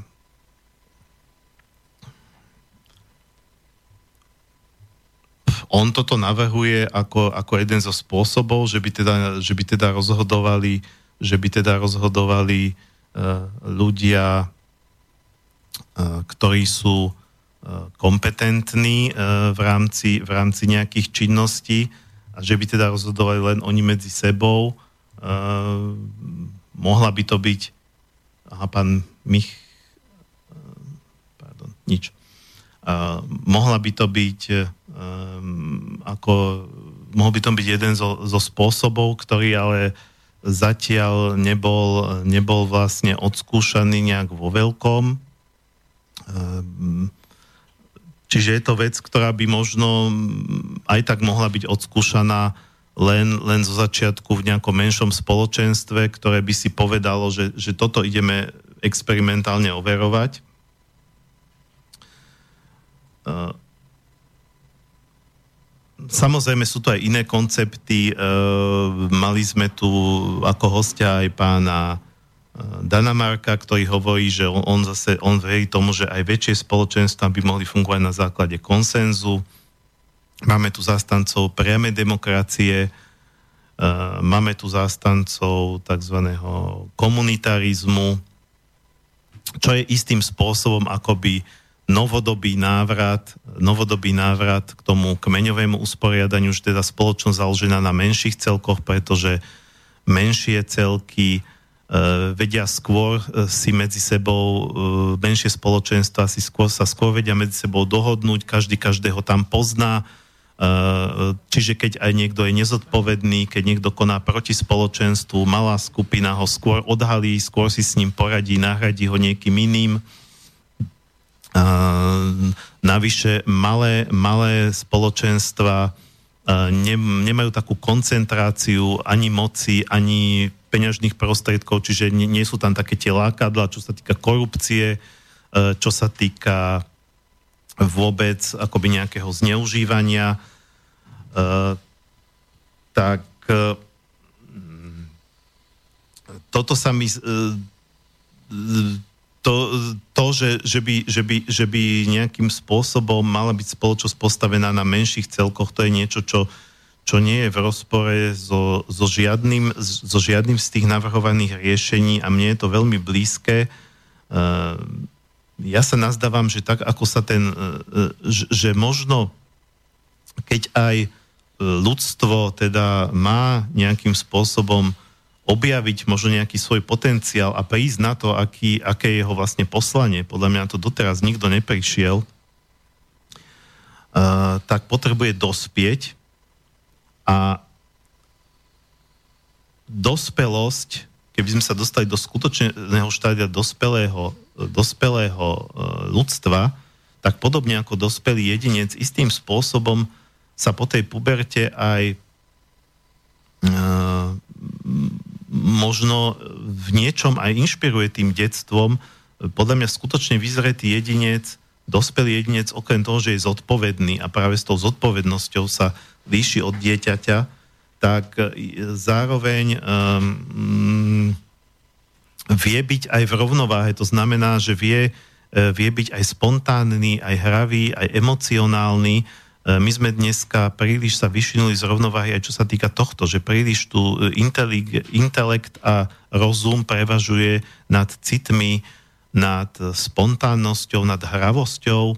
[SPEAKER 1] on toto navrhuje ako, ako jeden zo spôsobov, že by teda, že by teda rozhodovali, že by teda rozhodovali uh, ľudia, uh, ktorí sú uh, kompetentní uh, v, rámci, v rámci nejakých činností a že by teda rozhodovali len oni medzi sebou. Uh, mohla by to byť aha, pán Mich... Pardon, nič. Uh, mohla by to byť um, ako mohol by to byť jeden zo, zo spôsobov, ktorý ale zatiaľ nebol, nebol vlastne odskúšaný nejak vo veľkom. Um, čiže je to vec, ktorá by možno aj tak mohla byť odskúšaná len, len zo začiatku v nejakom menšom spoločenstve, ktoré by si povedalo, že, že toto ideme experimentálne overovať. Uh, Samozrejme sú tu aj iné koncepty. Mali sme tu ako hostia aj pána Dana Marka, ktorý hovorí, že on, on zase on verí tomu, že aj väčšie spoločenstva by mohli fungovať na základe konsenzu. Máme tu zastancov priamej demokracie, máme tu zastancov tzv. komunitarizmu, čo je istým spôsobom akoby novodobý návrat, novodobý návrat k tomu kmeňovému usporiadaniu, že teda spoločnosť založená na menších celkoch, pretože menšie celky e, vedia skôr e, si medzi sebou, e, menšie spoločenstva si skôr, sa skôr vedia medzi sebou dohodnúť, každý každého tam pozná, e, čiže keď aj niekto je nezodpovedný, keď niekto koná proti spoločenstvu, malá skupina ho skôr odhalí, skôr si s ním poradí, nahradí ho niekým iným. Navyše malé, malé spoločenstva ne, nemajú takú koncentráciu ani moci, ani peňažných prostriedkov, čiže nie, nie sú tam také tie lákadla, čo sa týka korupcie, čo sa týka vôbec akoby nejakého zneužívania. Tak toto sa mi to, to že, že, by, že, by, že by nejakým spôsobom mala byť spoločnosť postavená na menších celkoch, to je niečo, čo, čo nie je v rozpore so, so, žiadnym, so žiadnym z tých navrhovaných riešení a mne je to veľmi blízke. Ja sa nazdávam, že tak ako sa ten, že možno keď aj ľudstvo teda má nejakým spôsobom objaviť možno nejaký svoj potenciál a prísť na to, aký, aké je jeho vlastne poslanie. Podľa mňa to doteraz nikto neprišiel. Uh, tak potrebuje dospieť a dospelosť, keby sme sa dostali do skutočného štádia dospelého, dospelého uh, ľudstva, tak podobne ako dospelý jedinec, istým spôsobom sa po tej puberte aj uh, možno v niečom aj inšpiruje tým detstvom. Podľa mňa skutočne vyzretý jedinec, dospelý jedinec, okrem toho, že je zodpovedný a práve s tou zodpovednosťou sa líši od dieťaťa, tak e, zároveň um, vie byť aj v rovnováhe. To znamená, že vie, e, vie byť aj spontánny, aj hravý, aj emocionálny, my sme dneska príliš sa vyšinuli z rovnováhy aj čo sa týka tohto, že príliš tu e, intelekt a rozum prevažuje nad citmi, nad spontánnosťou, nad hravosťou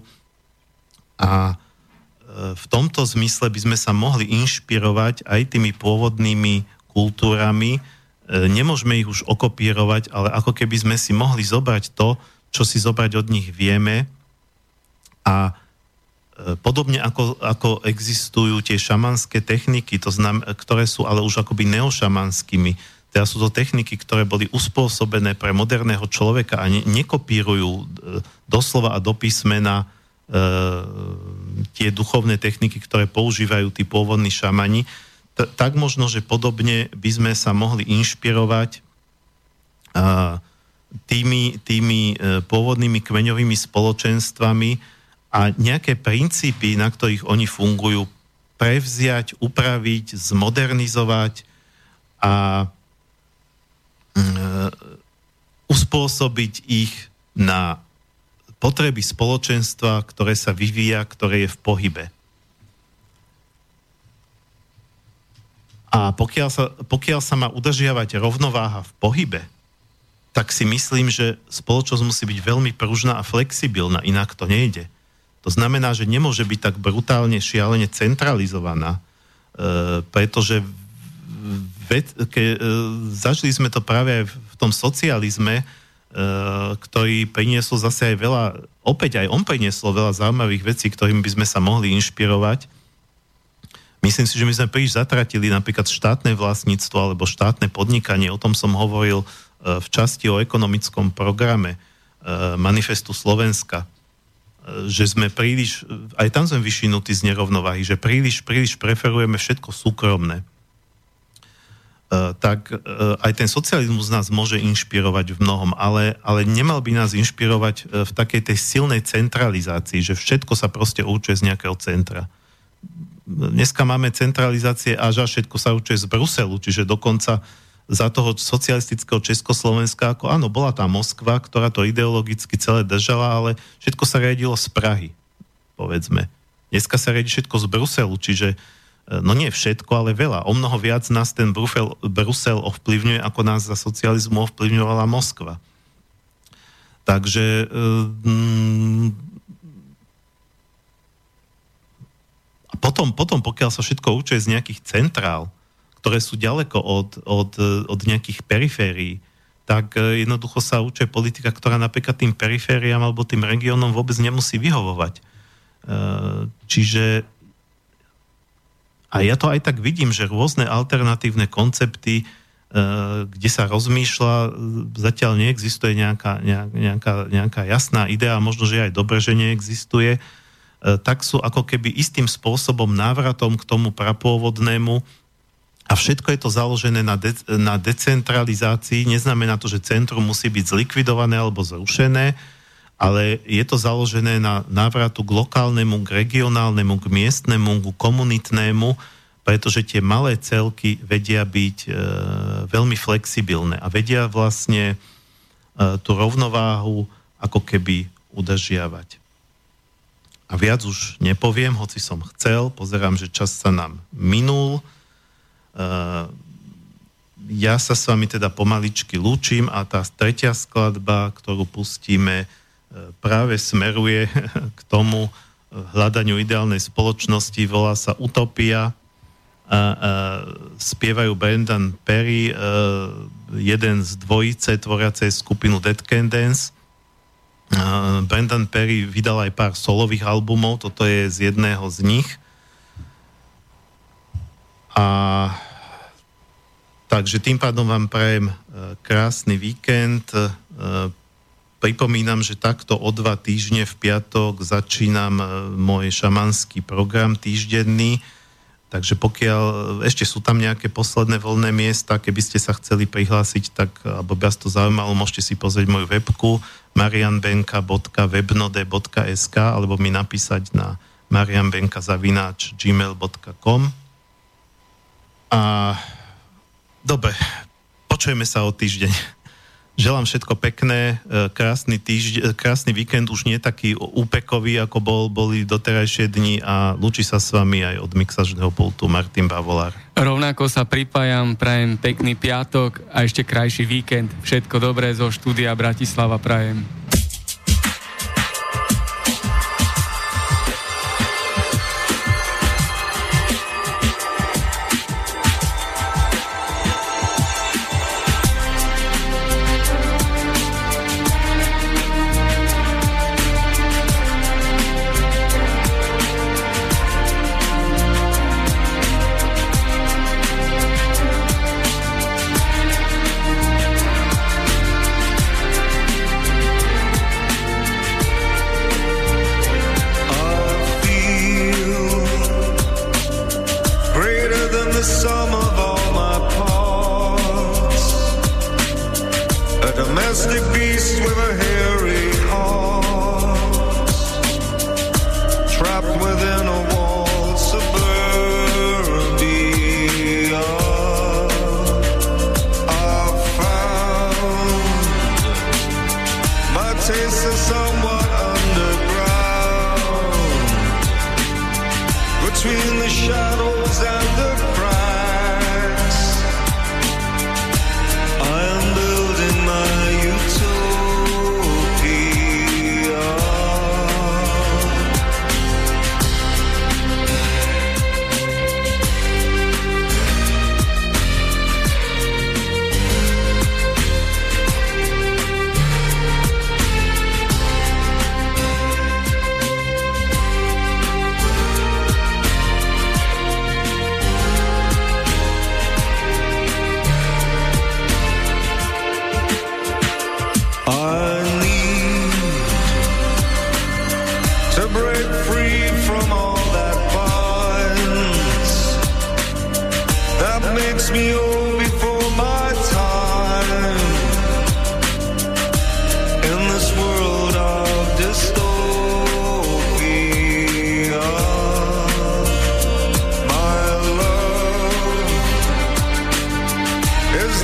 [SPEAKER 1] a e, v tomto zmysle by sme sa mohli inšpirovať aj tými pôvodnými kultúrami. Nemôžeme ich už okopírovať, ale ako keby sme si mohli zobrať to, čo si zobrať od nich vieme a Podobne ako, ako existujú tie šamanské techniky, to znam, ktoré sú ale už akoby neošamanskými. Teda sú to techniky, ktoré boli uspôsobené pre moderného človeka a ne, nekopírujú e, doslova a do písmena e, tie duchovné techniky, ktoré používajú tí pôvodní šamani. T- tak možno, že podobne by sme sa mohli inšpirovať a, tými, tými e, pôvodnými kmeňovými spoločenstvami, a nejaké princípy, na ktorých oni fungujú, prevziať, upraviť, zmodernizovať a mm, uspôsobiť ich na potreby spoločenstva, ktoré sa vyvíja, ktoré je v pohybe. A pokiaľ sa, pokiaľ sa má udržiavať rovnováha v pohybe, tak si myslím, že spoločnosť musí byť veľmi pružná a flexibilná, inak to nejde. To znamená, že nemôže byť tak brutálne, šialene centralizovaná, e, pretože ve, ke, e, zažili sme to práve aj v tom socializme, e, ktorý priniesol zase aj veľa, opäť aj on priniesol veľa zaujímavých vecí, ktorým by sme sa mohli inšpirovať. Myslím si, že my sme príliš zatratili napríklad štátne vlastníctvo alebo štátne podnikanie. O tom som hovoril e, v časti o ekonomickom programe e, Manifestu Slovenska že sme príliš, aj tam sme vyšinutí z nerovnováhy, že príliš, príliš preferujeme všetko súkromné. tak aj ten socializmus nás môže inšpirovať v mnohom, ale, ale nemal by nás inšpirovať v takej tej silnej centralizácii, že všetko sa proste určuje z nejakého centra. Dneska máme centralizácie a všetko sa určuje z Bruselu, čiže dokonca za toho socialistického Československa, ako áno, bola tá Moskva, ktorá to ideologicky celé držala, ale všetko sa riadilo z Prahy, povedzme. Dneska sa riadi všetko z Bruselu, čiže uh, no nie všetko, ale veľa. O mnoho viac nás ten Brufel, Brusel ovplyvňuje, ako nás za socializmu ovplyvňovala Moskva. Takže mm, a potom, potom, pokiaľ sa všetko určuje z nejakých centrál, ktoré sú ďaleko od, od, od nejakých periférií, tak e, jednoducho sa určuje politika, ktorá napríklad tým perifériám alebo tým regiónom vôbec nemusí vyhovovať. E, čiže a ja to aj tak vidím, že rôzne alternatívne koncepty, e, kde sa rozmýšľa, zatiaľ neexistuje nejaká, nejaká, nejaká jasná idea, možno, že aj dobre, že neexistuje, tak sú ako keby istým spôsobom návratom k tomu prapôvodnému a všetko je to založené na, de- na decentralizácii. Neznamená to, že centrum musí byť zlikvidované alebo zrušené, ale je to založené na návratu k lokálnemu, k regionálnemu, k miestnemu, k komunitnému, pretože tie malé celky vedia byť e, veľmi flexibilné a vedia vlastne e, tú rovnováhu ako keby udržiavať. A viac už nepoviem, hoci som chcel, pozerám, že čas sa nám minul. E, ja sa s vami teda pomaličky lúčim a tá tretia skladba, ktorú pustíme, práve smeruje k tomu hľadaniu ideálnej spoločnosti, volá sa Utopia. A, a, spievajú Brendan Perry, a, jeden z dvojice tvoriacej skupinu Dead Can Dance. A, Brendan Perry vydal aj pár solových albumov, toto je z jedného z nich. A takže tým pádom vám prajem krásny víkend, Pripomínam, že takto o dva týždne v piatok začínam e, môj šamanský program týždenný, takže pokiaľ ešte sú tam nejaké posledné voľné miesta, keby ste sa chceli prihlásiť, tak, alebo vás to zaujímalo, môžete si pozrieť moju webku marianbenka.webnode.sk alebo mi napísať na marianbenka.gmail.com A dobre, počujeme sa o týždeň. Želám všetko pekné, e, krásny, týžd- e, krásny víkend, už nie taký úpekový, ako bol, boli doterajšie dni a lúči sa s vami aj od mixažného pultu Martin Bavolár.
[SPEAKER 2] Rovnako sa pripájam, prajem pekný piatok a ešte krajší víkend. Všetko dobré zo štúdia Bratislava prajem.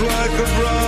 [SPEAKER 4] like a brother.